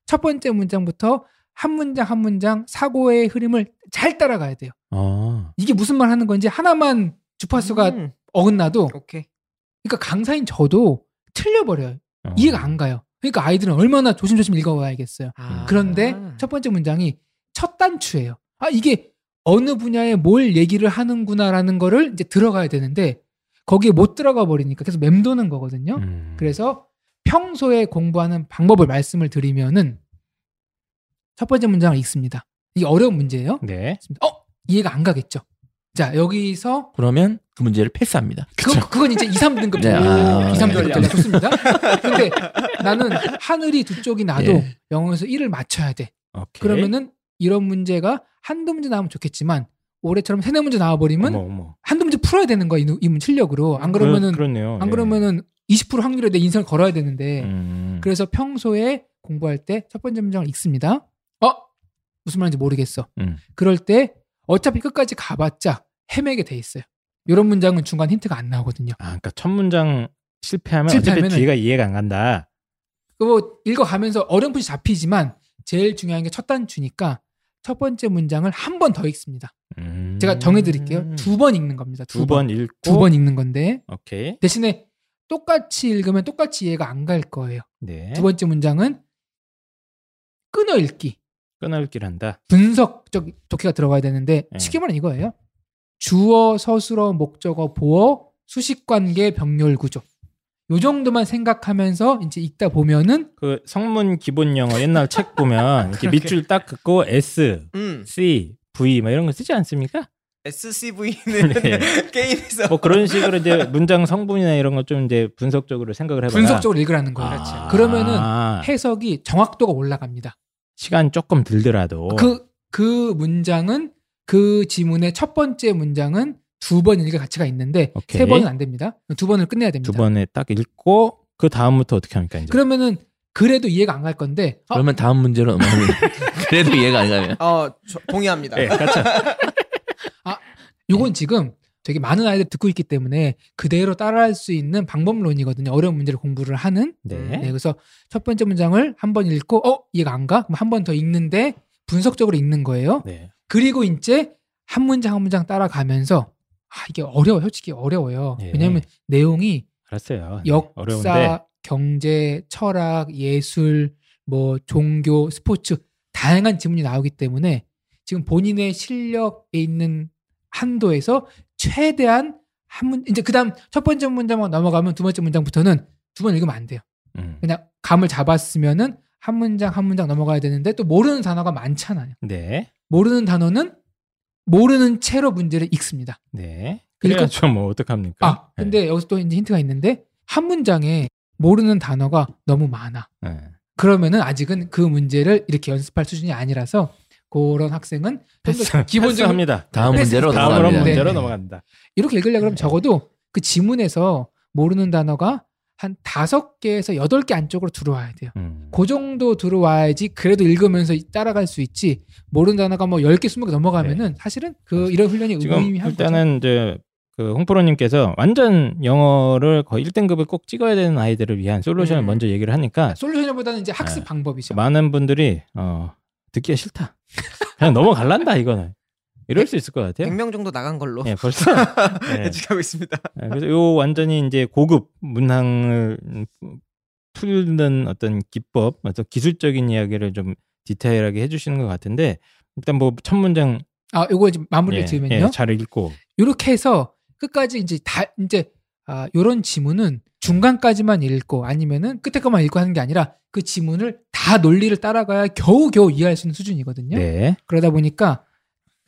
첫 번째 문장부터 한 문장 한 문장 사고의 흐름을 잘 따라가야 돼요. 어. 이게 무슨 말 하는 건지 하나만 주파수가 음, 어긋나도 오케이. 그러니까 강사인 저도 틀려버려요. 어. 이해가 안 가요. 그러니까 아이들은 얼마나 조심조심 읽어와야겠어요. 아. 그런데 첫 번째 문장이 첫 단추예요. 아 이게 어느 분야에 뭘 얘기를 하는구나라는 거를 이제 들어가야 되는데 거기에 못 들어가 버리니까 계속 맴도는 거거든요. 음. 그래서 평소에 공부하는 방법을 말씀을 드리면은 첫 번째 문장을 읽습니다. 이게 어려운 문제예요. 네. 어 이해가 안 가겠죠. 자 여기서 그러면 그 문제를 패스합니다. 그건, 그건 이제 2, 3등급 네, 아, 2, 3등급 네. 좋습니다. 근데 나는 하늘이 두 쪽이 나도 예. 영어에서 1을 맞춰야 돼. 오케이. 그러면은 이런 문제가 한두 문제 나오면 좋겠지만 올해처럼 세네 문제 나와버리면 어머, 어머. 한두 문제 풀어야 되는 거야 이, 문 실력으로 안 그러면은 그렇, 네요 안 그러면은 20% 확률에 내 인생을 걸어야 되는데 음. 그래서 평소에 공부할 때 첫 번째 문장을 읽습니다. 어 무슨 말인지 모르겠어. 음. 그럴 때 어차피 끝까지 가봤자 헤매게 돼 있어요. 이런 문장은 중간 힌트가 안 나오거든요. 아, 그러니까 첫 문장 실패하면 실패하면은- 어차피 뒤가 이해가 안 간다. 그거 읽어가면서 어렴풋이 잡히지만 제일 중요한 게 첫 단추니까 첫 번째 문장을 한 번 더 읽습니다. 음. 제가 정해드릴게요. 두 번 읽는 겁니다. 두 번 읽고 두 번 읽는 건데 오케이. 대신에 똑같이 읽으면 똑같이 이해가 안 갈 거예요. 네. 두 번째 문장은 끊어 읽기. 끊어 읽기를 한다. 분석적 독해가 들어가야 되는데 네. 쉽게 말하면 이거예요. 주어, 서술어, 목적어, 보어, 수식 관계, 병렬 구조. 요 정도만 생각하면서 이제 읽다 보면은 그 성문 기본 영어 옛날 책 보면 이렇게 밑줄 딱 긋고 S, 음. C, V 뭐 이런 거 쓰지 않습니까? SCV는 (laughs) 네. (laughs) 게임에서 뭐 그런 식으로 이제 문장 성분이나 이런 거 좀 이제 분석적으로 생각을 해봐라. 분석적으로 읽으라는 거예요. 아, 그러면은 아, 해석이 정확도가 올라갑니다. 시간 조금 들더라도 그, 그 문장은 그 지문의 첫 번째 문장은 두 번 읽을 가치가 있는데 오케이. 세 번은 안 됩니다. 두 번을 끝내야 됩니다. 두 번에 딱 읽고 그 다음부터 어떻게 합니까 이제? 그러면은 그래도 이해가 안 갈 건데 어, 그러면 다음 문제로 넘어가면 (laughs) 그래도 이해가 안 가면 어 저- 동의합니다. 네, 그렇죠. (laughs) 요건 지금 되게 많은 아이들 듣고 있기 때문에 그대로 따라할 수 있는 방법론이거든요. 어려운 문제를 공부를 하는. 네. 네, 그래서 첫 번째 문장을 한 번 읽고 어 이해가 안 가? 그럼 한 번 더 읽는데 분석적으로 읽는 거예요. 네. 그리고 이제 한 문장 한 문장 따라가면서 아 이게 어려워 솔직히 어려워요. 예. 왜냐하면 내용이 알았어요. 네, 역사, 어려운데 경제, 철학, 예술, 뭐 종교, 스포츠 다양한 지문이 나오기 때문에 지금 본인의 실력에 있는 한도에서 최대한 한 문 이제 그다음 첫 번째 문장만 넘어가면 두 번째 문장부터는 두 번 읽으면 안 돼요. 음. 그냥 감을 잡았으면은 한 문장 한 문장 넘어가야 되는데 또 모르는 단어가 많잖아요. 네. 모르는 단어는 모르는 채로 문제를 읽습니다. 네. 그래야죠 뭐 어떡합니까? 아, 근데 여기서 또 이제 힌트가 있는데 한 문장에 모르는 단어가 너무 많아. 네. 그러면은 아직은 그 문제를 이렇게 연습할 수준이 아니라서 그런 학생은 좀 패스, 더 기본적으로 합니다. 다음 패스, 문제로 넘어갑니다. 문제로 네. 넘어간다. 이렇게 읽으려고 그러면 적어도 그 지문에서 모르는 단어가 한 다섯 개에서 여덟 개 안쪽으로 들어와야 돼요. 음. 그 정도 들어와야지 그래도 읽으면서 따라갈 수 있지. 모르는 단어가 뭐 10개, 20개 넘어가면은 사실은 그 이런 훈련이 네. 의미한 거죠. 일단은 이제 그 홍프로님께서 완전 영어를 거의 1등급을 꼭 찍어야 되는 아이들을 위한 솔루션을 음. 먼저 얘기를 하니까 솔루션보다는 이제 학습 네. 방법이죠. 많은 분들이 어 듣기가 싫다. 그냥 넘어갈란다 이거는. 이럴 수 있을 것 같아요. 100명 정도 나간 걸로 예, 벌써. 예. (laughs) 예측하고 있습니다. 예, 그래서 요 완전히 이제 고급 문항을 풀는 어떤 기법, 어떤 기술적인 이야기를 좀 디테일하게 해주시는 것 같은데 일단 뭐 첫 문장 아, 요거 이제 마무리를 예, 지으면요. 예, 잘 읽고 이렇게 해서 끝까지 이제 다 이제 아 요런 지문은 중간까지만 읽고 아니면은 끝에 것만 읽고 하는 게 아니라 그 지문을 다 논리를 따라가야 겨우겨우 이해할 수 있는 수준이거든요. 네. 그러다 보니까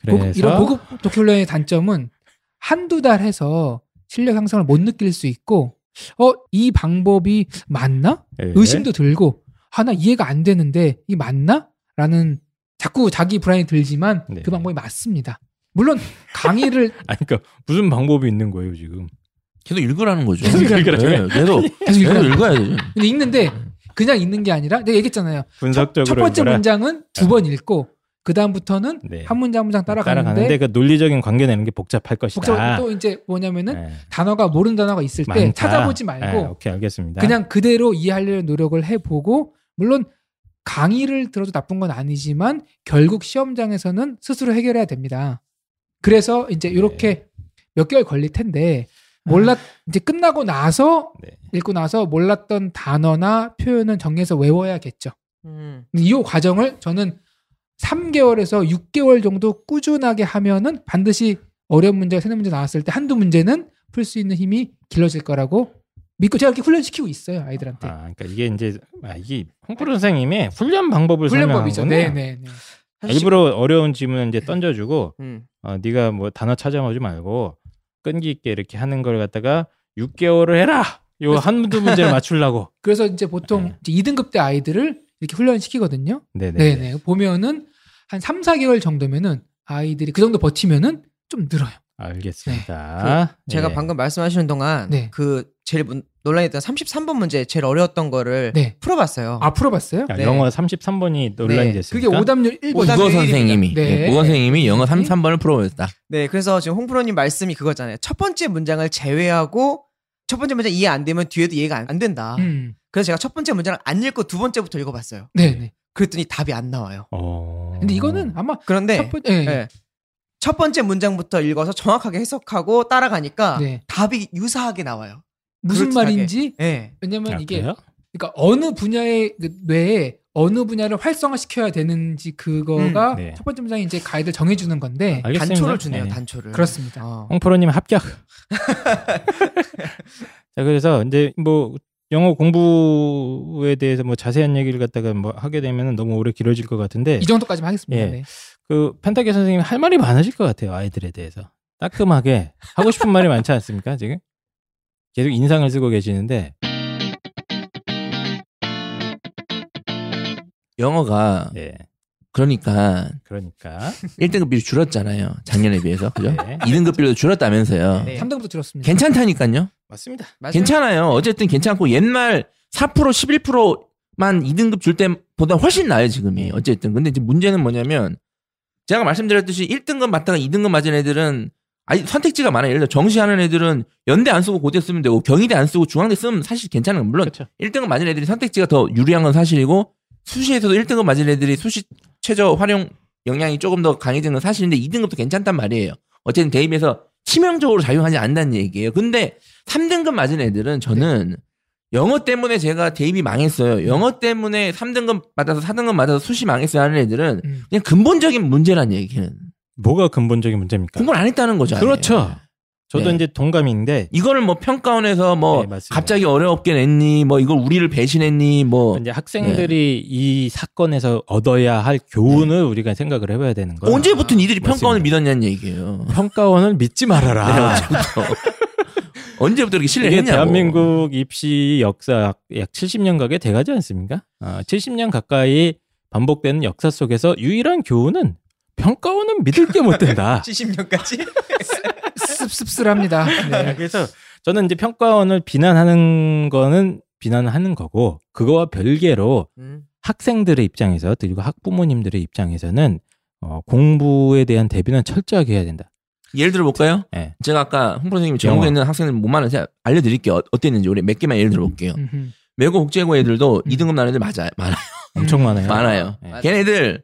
그래서 고급, 이런 고급 독해훈련의 단점은 한두 달 해서 실력 향상을 못 느낄 수 있고 어 이 방법이 맞나? 예. 의심도 들고 하나 이해가 안 되는데 이 맞나? 라는 자꾸 자기 불안이 들지만 네. 그 방법이 맞습니다. 물론 강의를 (laughs) 아니 그러니까 무슨 방법이 있는 거예요 지금? 계속 읽으라는 거죠. 계속 읽으라고 네, 계속 계속 계속 읽으라는 읽어야 되죠. 근데 읽는데 그냥 읽는 게 아니라 내가 얘기했잖아요. 첫, 분석적으로 첫 번째 읽어라. 문장은 두 번 읽고 그 다음부터는 네. 한 문장 한 문장 따라가는데, 따라가는데 그 논리적인 관계 내는 게 복잡할 것이다. 복잡 또 이제 뭐냐면은 네. 단어가 모르는 단어가 있을 때 많다. 찾아보지 네, 말고 오케이 알겠습니다. 그냥 그대로 이해하려는 노력을 해보고 물론 강의를 들어도 나쁜 건 아니지만 결국 시험장에서는 스스로 해결해야 됩니다. 그래서 이제 네. 이렇게 몇 개월 걸릴 텐데 몰랐 이제 끝나고 나서 네. 읽고 나서 몰랐던 단어나 표현은 정리해서 외워야겠죠. 음. 이 과정을 저는 3개월에서 6개월 정도 꾸준하게 하면은 반드시 어려운 문제가 세네 문제 나왔을 때 한두 문제는 풀 수 있는 힘이 길러질 거라고 믿고 제가 이렇게 훈련시키고 있어요 아이들한테 아, 그러니까 이게 이제 아, 이게 홍프로 선생님의 훈련 방법을 훈련법이죠. 설명하는 네네 네. 일부러 어려운 질문 이제 던져주고 음. 어, 네가 뭐 단어 찾아오지 말고 끈기 있게 이렇게 하는 걸 갖다가 6개월을 해라. 요 한두 문제를 맞추려고. 그래서 이제 보통 네. 이제 2등급 때 아이들을 이렇게 훈련 시키거든요. 네네. 네네. 보면은 한 3, 4개월 정도면은 아이들이 그 정도 버티면은 좀 늘어요. 알겠습니다. 제가 예. 방금 말씀하시는 동안 네. 그 제일 문- 논란이 됐던 33번 문제 제일 어려웠던 거를 네. 풀어봤어요. 아 풀어봤어요? 자, 네. 영어 33번이 논란이 네. 됐습니다. 그게 오답률 1번. 오답- 국어 일입니다. 선생님이 네. 예, 국어 선생님이 영어 33번을 풀어보였다. 네, 그래서 지금 홍프로님 말씀이 그거잖아요. 첫 번째 문장을 제외하고 첫 번째 문장 이해 안 되면 뒤에도 이해가 안, 안 된다. 음. 그래서 제가 첫 번째 문장을 안 읽고 두 번째부터 읽어봤어요. 네, 네. 그랬더니 답이 안 나와요. 어... 근데 이거는 아마 그런데 첫 번, 예. 네. 첫 번째 문장부터 읽어서 정확하게 해석하고 따라가니까 네. 답이 유사하게 나와요. 무슨 그럴듯하게. 말인지 네. 왜냐면 아, 이게 그래요? 그러니까 어느 분야의 그 뇌에 어느 분야를 활성화시켜야 되는지 그거가 음, 네. 첫 번째 문장이 이제 가이드 정해주는 건데 알겠습니다. 단초를 주네요, 네. 단초를. 그렇습니다. 어. 홍프로님 합격. (laughs) 자 그래서 이제 뭐 영어 공부에 대해서 뭐 자세한 얘기를 갖다가 뭐 하게 되면 너무 오래 길어질 것 같은데 이 정도까지만 하겠습니다. 예. 네. 그 펜타게 선생님 할 말이 많으실 것 같아요 아이들에 대해서 따끔하게 하고 싶은 말이 많지 않습니까 지금 계속 인상을 쓰고 계시는데 영어가 네 그러니까 그러니까 1등급 비율 줄었잖아요. 작년에 비해서. 그죠? 네. 2등급 비율도 줄었다면서요. 네. 3등부터 들었습니다. 괜찮다니까요. 맞습니다. 괜찮아요. 어쨌든 괜찮고 옛날 4% 11%만 2등급 줄 때보다 훨씬 나아요, 지금이. 어쨌든. 근데 이제 문제는 뭐냐면 제가 말씀드렸듯이 1등급 맞다가 2등급 맞은 애들은 아니 선택지가 많아요. 예를 들어 정시하는 애들은 연대 안 쓰고 고대 쓰면 되고 경희대 안 쓰고 중앙대 쓰면 사실 괜찮은 건 물론 그렇죠 1등급 맞은 애들이 선택지가 더 유리한 건 사실이고 수시에서도 1등급 맞은 애들이 수시 최저 활용 역량이 조금 더 강해지는 건 사실인데 2등급도 괜찮단 말이에요. 어쨌든 대입에서 치명적으로 작용하지 않는다는 얘기예요. 근데 3등급 맞은 애들은 저는 영어 때문에 제가 대입이 망했어요. 영어 때문에 3등급 맞아서 4등급 맞아서 수시 망했어요 하는 애들은 음. 그냥 근본적인 문제란 얘기는 뭐가 근본적인 문제입니까 공부를 안 했다는 거죠. 그렇죠 저도 네. 이제 동감인데 이거를 뭐 평가원에서 뭐 네. 갑자기 어렵게 냈니 뭐 이걸 우리를 배신했니 뭐 이제 학생들이 이 사건에서 얻어야 할 교훈을 우리가 생각을 해봐야 되는 거예요. 언제부터 니들이 맞습니다. 평가원을 믿었냐는 얘기예요. 평가원을 믿지 말아라. (laughs) 네, 언제부터 이렇게 이게 신뢰했냐고. 대한민국 입시 역사 약, 약 70년 가까이 돼가지 않습니까? 아, 70년 가까이 반복되는 역사 속에서 유일한 교훈은 평가원은 믿을 게 못 된다. (laughs) 70년까지? 씁씁쓸합니다. (laughs) 네. (laughs) 그래서 저는 이제 평가원을 비난하는 거는 비난하는 거고 그거와 별개로 음. 학생들의 입장에서 그리고 학부모님들의 입장에서는 어, 공부에 대한 대비는 철저하게 해야 된다. 예를 들어 볼까요? 예. 제가 아까 홍보 선생님이. 전국에 있는 학생들 못 많은 제가 알려드릴게요. 어- 어땠는지 우리 몇 개만 예를 들어 볼게요. 음흠. 외고 국제고 애들도 음. 2등급 나는 애들 맞아요. 많아요. (laughs) 엄청 많아요. 많아요. 예. 걔네들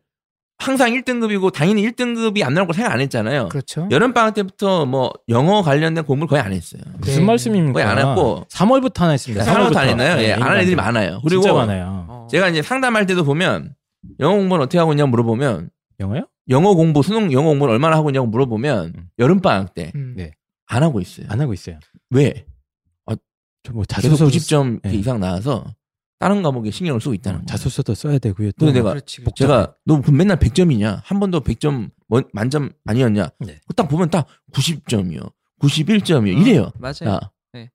항상 1등급이고 당연히 1등급이 안 나올 거 생각 안 했잖아요. 그렇죠. 여름 방학 때부터 뭐 영어 관련된 공부를 거의 안 했어요. 무슨 네. 말씀입니까? 거의 안 했고. 3월부터 안 했습니다. 3월부터 안 했나요? 네, 예, 안 하는 애들이. 많아요. 그리고 진짜 많아요. 어. 제가 이제 상담할 때도 보면 영어 공부는 어떻게 하고 있냐고 물어보면 영어요? 영어 공부 수능 영어 공부를 얼마나 하고 있냐고 물어보면 음. 여름 방학 때안 음. 네. 하고 있어요. 안 하고 있어요. 왜? 저뭐 계속 자소서 90점 네. 이상 나와서 다른 과목에 신경을 쓰고 있다는 거예요. 자소서도 써야 되고요. 또 내가 그렇지. 제가 너 맨날 100점이냐? 한 번도 100점 뭐- 만점 아니었냐? 네. 딱 보면 딱 90점이요. 91점이요. 이래요. 어, 맞아요. 자. 네.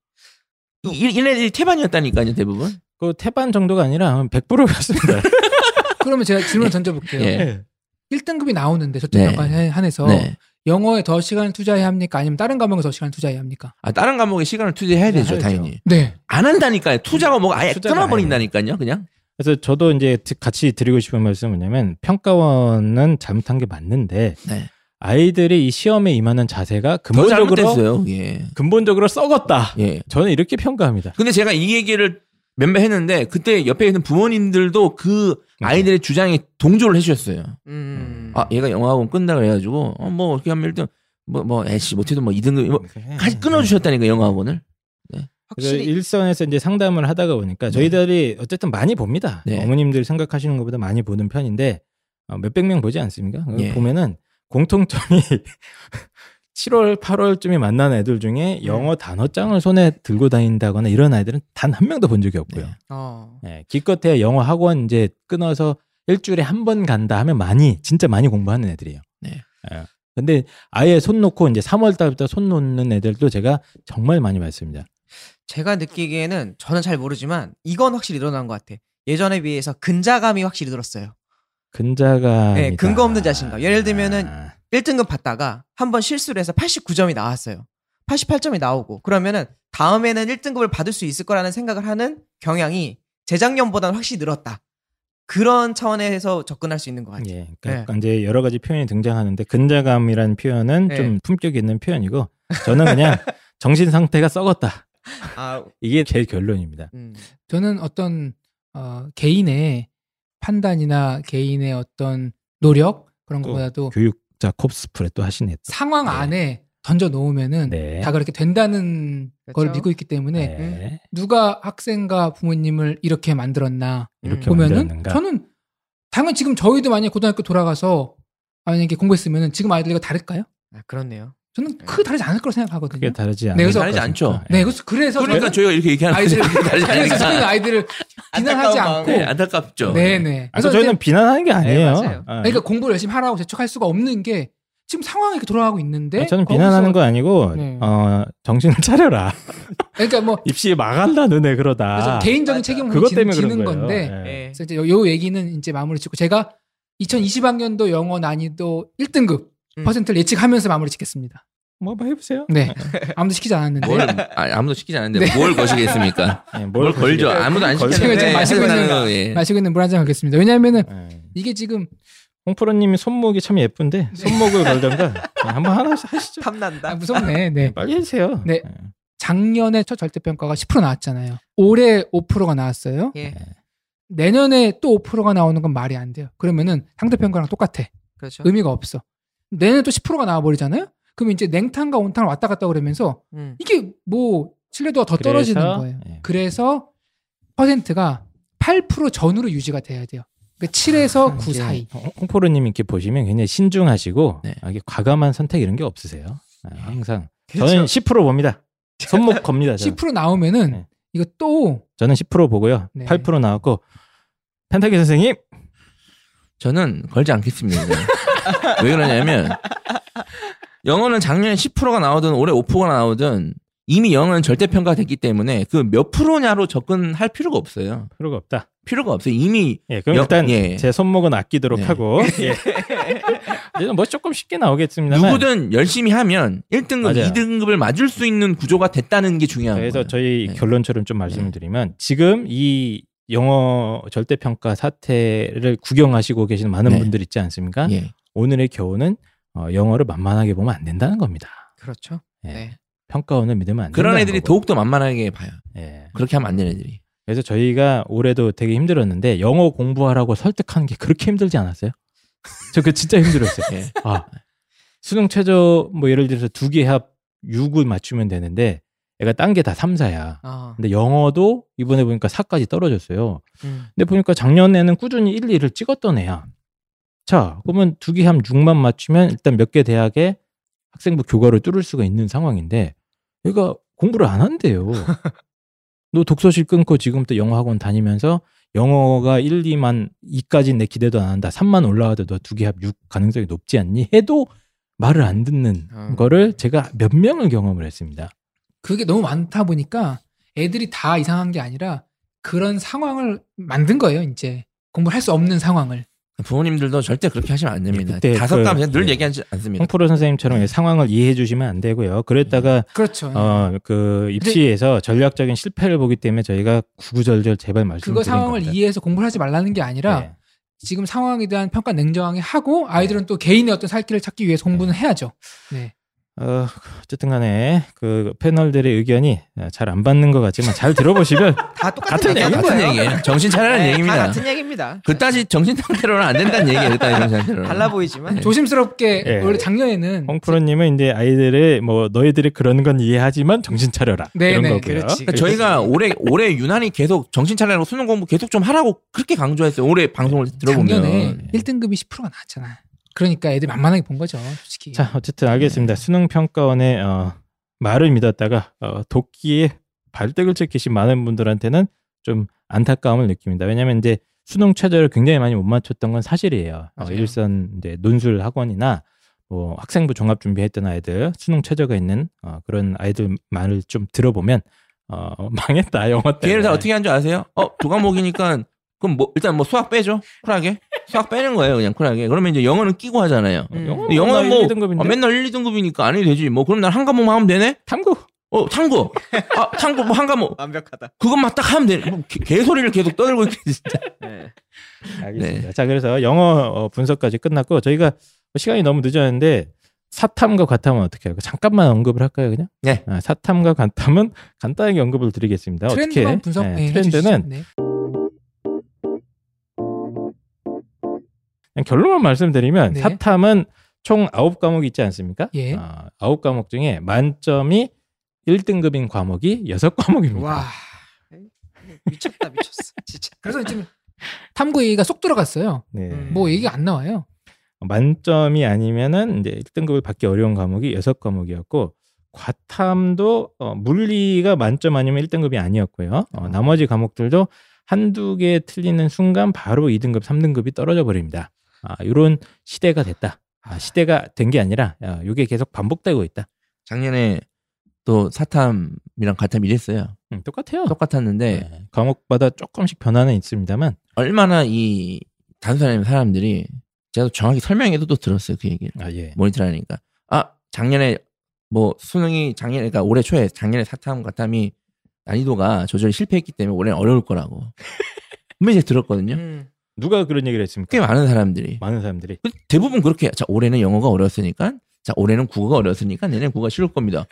이, 이- 얘네들이 태반이었다니까요, 대부분. 그 태반 정도가 아니라 100%였습니다. (laughs) 그러면 제가 질문 을 던져볼게요. 예. 1등급이 나오는데 저점 네. 평가에 한해서 네. 영어에 더 시간을 투자해야 합니까? 아니면 다른 과목에 더 시간을 투자해야 합니까? 아, 다른 과목에 시간을 투자해야 네, 되죠, 해야죠. 당연히. 네. 안 한다니까요. 투자가 뭐 아예 끊어버린다니까요, 그냥. 그래서 저도 이제 드- 같이 드리고 싶은 말씀은 뭐냐면 평가원은 잘못한 게 맞는데 네. 아이들이 이 시험에 임하는 자세가 더 근본적으로 잘못됐어요, 예. 근본적으로 썩었다. 예. 저는 이렇게 평가합니다. 근데 제가 이 얘기를 몇번 했는데, 그때 옆에 있는 부모님들도 그 아이들의 주장에 동조를 해주셨어요. 음. 아, 얘가 영어학원 끝나 그래가지고, 어, 뭐, 어떻게 하면 1등, 뭐, 뭐, 애씨, 못해도 뭐 2등급, 뭐, 같이 끊어주셨다니까, 영어학원을. 그래서 확실히 일선에서 이제 상담을 하다가 보니까 저희들이 어쨌든 많이 봅니다. 네. 어머님들 생각하시는 것보다 많이 보는 편인데 어, 몇백 명 보지 않습니까? 예. 보면은 공통점이 (laughs) 7월, 8월쯤에 만난 애들 중에 음. 영어 단어장을 손에 들고 다닌다거나 이런 아이들은 단 한 명도 본 적이 없고요. 네. 어. 예, 기껏해 영어 학원 이제 끊어서 일주일에 한 번 간다 하면 많이 진짜 많이 공부하는 애들이에요. 네. 예. 근데 아예 손 놓고 이제 3월 달부터 손 놓는 애들도 제가 정말 많이 봤습니다. 제가 느끼기에는 저는 잘 모르지만 이건 확실히 일어난 것 같아. 예전에 비해서 근자감이 확실히 늘었어요. 근자가 네, 근거 없는 자신감. 예를 들면은 1등급 받다가 한번 실수를 해서 89점이 나왔어요. 88점이 나오고 그러면은 다음에는 1등급을 받을 수 있을 거라는 생각을 하는 경향이 재작년보다는 확실히 늘었다. 그런 차원에서 접근할 수 있는 것 같아요. 예, 그러니까 이제 여러 가지 표현이 등장하는데 근자감이라는 표현은 네. 좀 품격 있는 표현이고 저는 그냥 (laughs) 정신 상태가 썩었다. 아, 이게 제 결론입니다. 음, 저는 어떤 어, 개인의 판단이나 개인의 어떤 노력 그런 또 것보다도 교육 자 콥스프레 또 하시네. 또. 상황 네. 안에 던져 놓으면은 네. 다 그렇게 된다는 걸 그렇죠. 믿고 있기 때문에 네. 누가 학생과 부모님을 이렇게 만들었나 이렇게 보면은 만들었는가? 저는 당연 지금 저희도 만약 고등학교 돌아가서 만약에 공부했으면은 지금 아이들과 다를까요? 아, 그렇네요. 저는 크게 다르지 않을 거라고 생각하거든요. 크게 다르지 않아요. 네, 그래서- 다르지 않죠. 네, 그래서 그래서 그러니까 저희가 이렇게 얘기하는 아이들. 다르지 (laughs) 그래서 않으니까. 아이들을 비난하지 않고 네, 안타깝죠. 네, 네. 아, 저희는 비난하는 게 아니에요. 맞아요. 아, 그러니까 공부를 열심히 하라고 재촉할 수가 없는 게 지금 상황이 이렇게 돌아가고 있는데 아, 저는 비난하는 거 아니고 네. 어, 정신을 차려라. (laughs) 그러니까 뭐 입시 망한다 너네 그러다. 그래서 개인적인. 책임을 그것 지는, 때문에 지는. 건데 예. 예. 그래서 이제 요, 요 얘기는 이제 마무리 짓고 제가 2020학년도 영어 난이도 1등급 음. 퍼센트를 예측하면서 마무리 짓겠습니다. 뭐 한번 해보세요. 네. 아무도 시키지 않았는데 뭘 아, 아무도 시키지 않는데 뭘 거시겠습니까? (laughs) 예, 뭘 걸죠? 아무도 안 걸죠. 시켰는데 제가 지금 마시고 있는 거, (laughs) 예. 마시고 있는 물 한잔 하겠습니다. 왜냐하면은 예. 이게 지금 홍프로님이 손목이 참 예쁜데 네. 손목을 걸던가 예, 한번 하나 하시죠. 탐난다. 아, 무섭네. 네. 빨리 해주세요. 네. 예. 작년에 첫 절대평가가 10% 나왔잖아요. 올해 5%가 나왔어요. 예, 내년에 또 5%가 나오는 건 말이 안 돼요. 그러면은 상대평가랑 똑같아. 그렇죠. 의미가 없어. 내년에 또 10%가 나와버리잖아요? 그러면 이제 냉탕과 온탕을 왔다 갔다 그러면서 음. 이게 뭐 신뢰도가 더 떨어지는 그래서, 거예요. 예. 그래서 퍼센트가 8% 전후로 유지가 돼야 돼요. 그러니까 7에서 9 이게 사이. 홍- 홍프로님 이렇게 보시면 굉장히 신중하시고 네. 아, 이게 과감한 선택 이런 게 없으세요. 아, 항상 그렇죠. 저는 10% 봅니다. 손목 (laughs) 겁니다. 저는. 10% 나오면은 네. 이거 또 저는 10% 보고요. 네. 8% 나왔고 펜타키 선생님 저는 걸지 않겠습니다. (laughs) 왜 그러냐면 영어는 작년에 10%가 나오든 올해 5%가 나오든 이미 영어는 절대 평가됐기 때문에 그 몇 프로냐로 접근할 필요가 없어요. 필요가 없다. 필요가 없어요. 이미 예, 그럼 여- 일단 예. 제 손목은 아끼도록 네. 하고 (laughs) 예. 뭐 조금 쉽게 나오겠습니다만 누구든 열심히 하면 1등급, 맞아요. 2등급을 맞을 수 있는 구조가 됐다는 게 중요한 그래서 거예요. 저희 네. 결론처럼 좀 말씀을 드리면 지금 이 영어 절대평가 사태를 구경하시고 계시는 많은 네. 분들 있지 않습니까? 예. 오늘의 교훈은 어, 영어를 만만하게 보면 안 된다는 겁니다. 그렇죠. 예. 네. 평가원을 믿으면 안 된다. 그런 애들이 더욱더 만만하게 봐요. 예. 그렇게 하면 안 되는 애들이. 그래서 저희가 올해도 되게 힘들었는데 영어 공부하라고 설득하는 게 그렇게 힘들지 않았어요? (laughs) 저 그 진짜 힘들었어요. 예. 아 수능 최저 뭐 예를 들어서 두 개 합 6을 맞추면 되는데 애가 딴 게 다 3, 4야. 아, 근데 영어도 이번에 보니까 4까지 떨어졌어요. 음. 근데 보니까 작년에는 꾸준히 1, 2를 찍었던 애야. 자, 그러면 두 개 함 6만 맞추면 일단 몇 개 대학에 학생부 교과를 뚫을 수가 있는 상황인데 얘가 공부를 안 한대요. (laughs) 너 독서실 끊고 지금부터 영어 학원 다니면서 영어가 1, 2만 2까지 내 기대도 안 한다. 3만 올라가도 너 두 개 합 6 가능성이 높지 않니? 해도 말을 안 듣는 음. 거를 제가 몇 명을 경험을 했습니다. 그게 너무 많다 보니까 애들이 다 이상한 게 아니라 그런 상황을 만든 거예요, 이제. 공부를 할 수 없는 상황을. 부모님들도 절대 그렇게 하시면 안 됩니다. 그때 다섯 그- 감 제가 늘 예. 얘기하지 않습니다. 홍프로 선생님처럼 이 상황을 이해해 주시면 안 되고요. 그랬다가 그렇죠. 어, 그 입시에서 전략적인 실패를 보기 때문에 저희가 구구절절 제발 말씀드린 그거 상황을 겁니다. 이해해서 공부를 하지 말라는 게 아니라 네. 지금 상황에 대한 평가 냉정하게 하고 아이들은 또 개인의 어떤 살 길을 찾기 위해서 공부는 해야죠. 네. 어, 어쨌든 간에 그 패널들의 의견이 잘 안 받는 것 같지만 잘 들어보시면 (laughs) 다 똑같은 얘기인 같은. 얘기예요. 정신 차리라는 네, 얘기입니다. 다 같은 얘기입니다. 그따지 정신 상태로는 안 된다는 얘기예요. 그따지 정신 상태로는. 달라 보이지만 조심스럽게 예. 원래 작년에는 홍프로님은 이제 아이들의 뭐 너희들이 그러는 건 이해하지만 정신 차려라 네, 이런 네, 거고요. 그렇지. 그러니까 저희가 올해 올해 유난히 계속 정신 차리라고 수능 공부 계속 좀 하라고 그렇게 강조했어요. 올해 방송을 들어보면 작년에 1등급이 10%가 나왔잖아. 그러니까 애들이 만만하게 본 거죠, 솔직히. 자, 어쨌든 알겠습니다. 수능 평가원의 어, 말을 믿었다가 어, 도끼에 발등을 찍히신 많은 분들한테는 좀 안타까움을 느낍니다. 왜냐하면 이제 수능 최저를 굉장히 많이 못 맞췄던 건 사실이에요. 어, 맞아요. 일선 이제 논술 학원이나 뭐 학생부 종합 준비했던 아이들 수능 최저가 있는 어, 그런 아이들 말을 좀 들어보면 어, (laughs) 망했다 영어 때문에. 걔를 다 어떻게 한 줄 아세요? 어, 두 과목이니까 그럼 뭐 일단 뭐 수학 빼죠. 쿨하게. 수학 빼는 거예요, 그냥 쿨하게. 그러면 이제 영어는 끼고 하잖아요. 음. 영어 영어는 뭐 1, 2등급인데? 아, 맨날 1, 2등급이니까 안 해도 되지. 뭐 그럼 난 한 과목만 하면 되네? 탐구. 어, 탐구. 아, 탐구 뭐한 과목. 완벽하다. 그것만 딱 하면 되네. 뭐 개, 개소리를 계속 떠들고 있게 진짜. 네. 알겠습니다. 자, 그래서 영어 어, 분석까지 끝났고 저희가 시간이 너무 늦었는데 사탐과 과탐은 어떻게 할까요? 잠깐만 언급을 할까요, 그냥? 네. 아, 사탐과 과탐은 간단하게 언급을 드리겠습니다. 트렌드만 어떻게? 분석 네, 네, 트렌드는. 네. 결론만 말씀드리면 네. 사탐은 총 9과목이 있지 않습니까? 예. 아, 9과목 중에 만점이 1등급인 과목이 6과목입니다. (laughs) 와. 미쳤다 미쳤어. 진짜. 그래서 지금 탐구 얘기가 쏙 들어갔어요. 네. 음. 뭐 얘기가 안 나와요. 만점이 아니면은 이제 1등급을 받기 어려운 과목이 6과목이었고 과탐도 어, 물리가 만점 아니면 1등급이 아니었고요. 어, 나머지 과목들도 한두 개 틀리는 순간 바로 2등급, 3등급이 떨어져 버립니다. 아, 이런 시대가 됐다. 아, 시대가 된 게 아니라 아, 이게 계속 반복되고 있다. 작년에 또 사탐이랑 과탐 일했어요. 음, 똑같아요. 똑같았는데 네, 과목마다 조금씩 변화는 있습니다만 얼마나 이 단순한 사람들이 제가 정확히 설명해도 또 들었어요 그 얘기를 아, 예. 모니터를 하니까 아 작년에 뭐 수능이 작년에 그러니까 올해 초에 작년에 사탐 과탐이 난이도가 조절이 실패했기 때문에 올해는 어려울 거라고 (laughs) 분명히 제가 들었거든요 음. 누가 그런 얘기를 했습니까? 꽤 많은 사람들이 많은 사람들이 대부분 그렇게 자 올해는 영어가 어려웠으니까 자 올해는 국어가 어려웠으니까 내년 국어가 쉬울 겁니다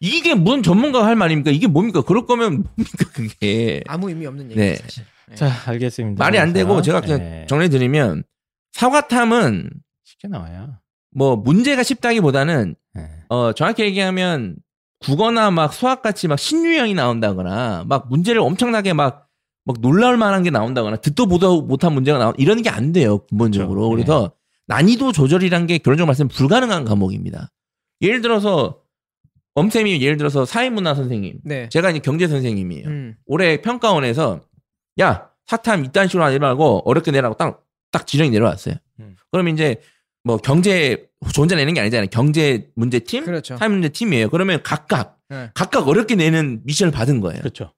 이게 무슨 전문가가 할 말입니까 이게 뭡니까 그럴 거면 뭡니까 그게 아무 의미 없는 얘기 네. 사실. 네. 자 알겠습니다. 말이 안 되고 제가 그냥 예, 정리해드리면 사과탐은 쉽게 나와요. 뭐 문제가 쉽다기보다는 예. 어 정확히 얘기하면 국어나 막 수학 같이 막 신유형이 나온다거나 막 문제를 엄청나게 막 막 놀라울 만한 게 나온다거나 듣도 보도 못한 문제가 나온 이러는 게안 돼요 근본적으로 그렇죠. 그래서 난이도 조절이란 게 결론적으로 말씀 불가능한 과목입니다. 예를 들어서 엄쌤이 예를 들어서 사회문화 선생님 네. 제가 이제 경제 선생님이에요. 음. 올해 평가원에서 야 사탐 이딴 식으로 하지 말고 어렵게 내라고 딱 딱 지령이 내려왔어요. 음. 그럼 이제 뭐 경제 저 혼자 내는 게 아니잖아요. 경제 문제 팀, 그렇죠. 사회 문제 팀이에요. 그러면 각각 네. 각각 어렵게 내는 미션을 받은 거예요. 그렇죠.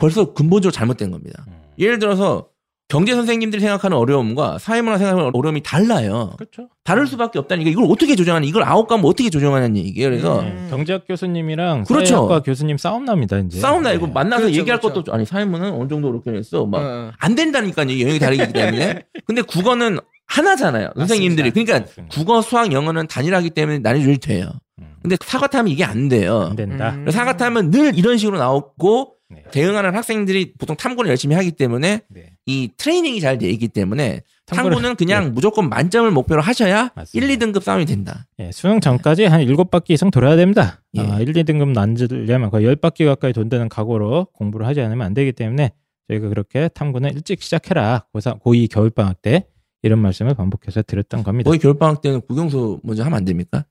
벌써 근본적으로 잘못된 겁니다. 음. 예를 들어서 경제 선생님들이 생각하는 어려움과 사회문화 생각하는 어려움이 달라요. 그렇죠. 다를 수밖에 없다니까 이걸 어떻게 조정하냐 이걸 아홉 과목 어떻게 조정하냐는 얘기예요. 그래서 음. 경제학 교수님이랑 그렇죠. 사회학과 교수님 싸움 납니다 이제. 싸움 나 이거 네. 만나서 그렇죠, 얘기할 그렇죠. 것도 아니 사회문화는 어느 정도 어렵게 냈어. 막 어, 안 된다니까요. 영역이 다르기 때문에. (laughs) 근데 국어는 하나잖아요. 선생님들이. 그러니까 맞습니다. 국어, 수학, 영어는 단일하기 때문에 난이도를 돼요. 음. 근데 사과탐은 이게 안 돼요. 안 된다. 음. 그래서 사과탐은 늘 이런 식으로 나오고 네. 대응하는 학생들이 보통 탐구를 열심히 하기 때문에 네. 이 트레이닝이 잘 돼 있기 때문에 탐구는 그냥 무조건 만점을 목표로 하셔야 맞습니다. 1, 2등급 싸움이 된다. 예, 수능 전까지 한 7바퀴 이상 돌아야 됩니다. 예. 아, 1, 2등급 난주려면 거의 10바퀴 가까이 돈다는 각오로 공부를 하지 않으면 안 되기 때문에 저희가 그렇게 탐구는 일찍 시작해라. 고3, 고2 겨울방학 때 이런 말씀을 반복해서 드렸던 겁니다. 거의 겨울방학 때는 국영수 먼저 하면 안 됩니까?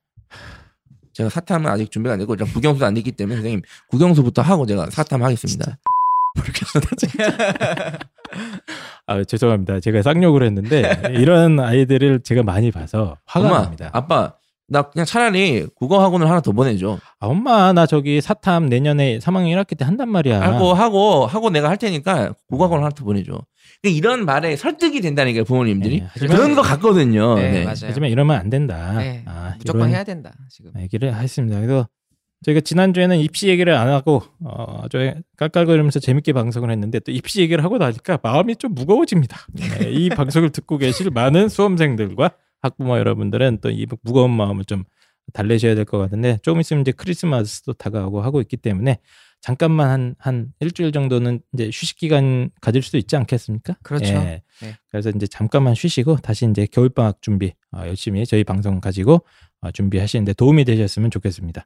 제가 사탐은 아직 준비가 안 됐고 제가 국영수도 안 됐기 때문에 선생님 국영수부터 하고 제가 사탐 하겠습니다. 아, 죄송합니다. 제가 쌍욕을 했는데 (laughs) 이런 아이들을 제가 많이 봐서 화가 엄마, 납니다. 아빠, 나 그냥 차라리 국어 학원을 하나 더 보내줘. 아, 엄마 나 저기 사탐 내년에 3학년 1학기 때 한단 말이야. 하고 하고 하고 내가 할 테니까 국어 학원 하나 더 보내줘. 그러니까 이런 말에 설득이 된다니까 부모님들이 네, 그런 것 같거든요. 네, 네. 맞아요. 하지만 이러면 안 된다. 네. 아, 무조건 해야 된다. 지금. 얘기를 했습니다. 그래서 저희가 지난주에는 입시 얘기를 안 하고 어, 저 깔깔거리면서 재밌게 방송을 했는데 또 입시 얘기를 하고 나니까 마음이 좀 무거워집니다. 네, 이 (laughs) 방송을 듣고 계실 많은 수험생들과 학부모 여러분들은 또 이 무거운 마음을 좀 달래셔야 될 것 같은데 조금 있으면 이제 크리스마스도 다가오고 하고 있기 때문에 잠깐만 한, 한 일주일 정도는 이제 휴식 기간 가질 수도 있지 않겠습니까? 그렇죠. 예. 네. 그래서 이제 잠깐만 쉬시고 다시 이제 겨울 방학 준비 어, 열심히 저희 방송 가지고 어, 준비하시는데 도움이 되셨으면 좋겠습니다.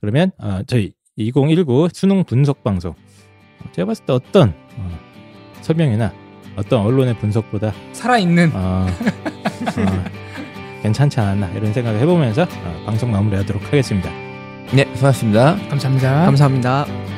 그러면 어, 저희 2019 수능 분석 방송 어, 제가 봤을 때 어떤 어, 설명이나 어떤 언론의 분석보다 살아있는 어, 어, 괜찮지 않았나 이런 생각을 해보면서 어, 방송 마무리하도록 하겠습니다. 네, 수고하셨습니다. 감사합니다. 감사합니다.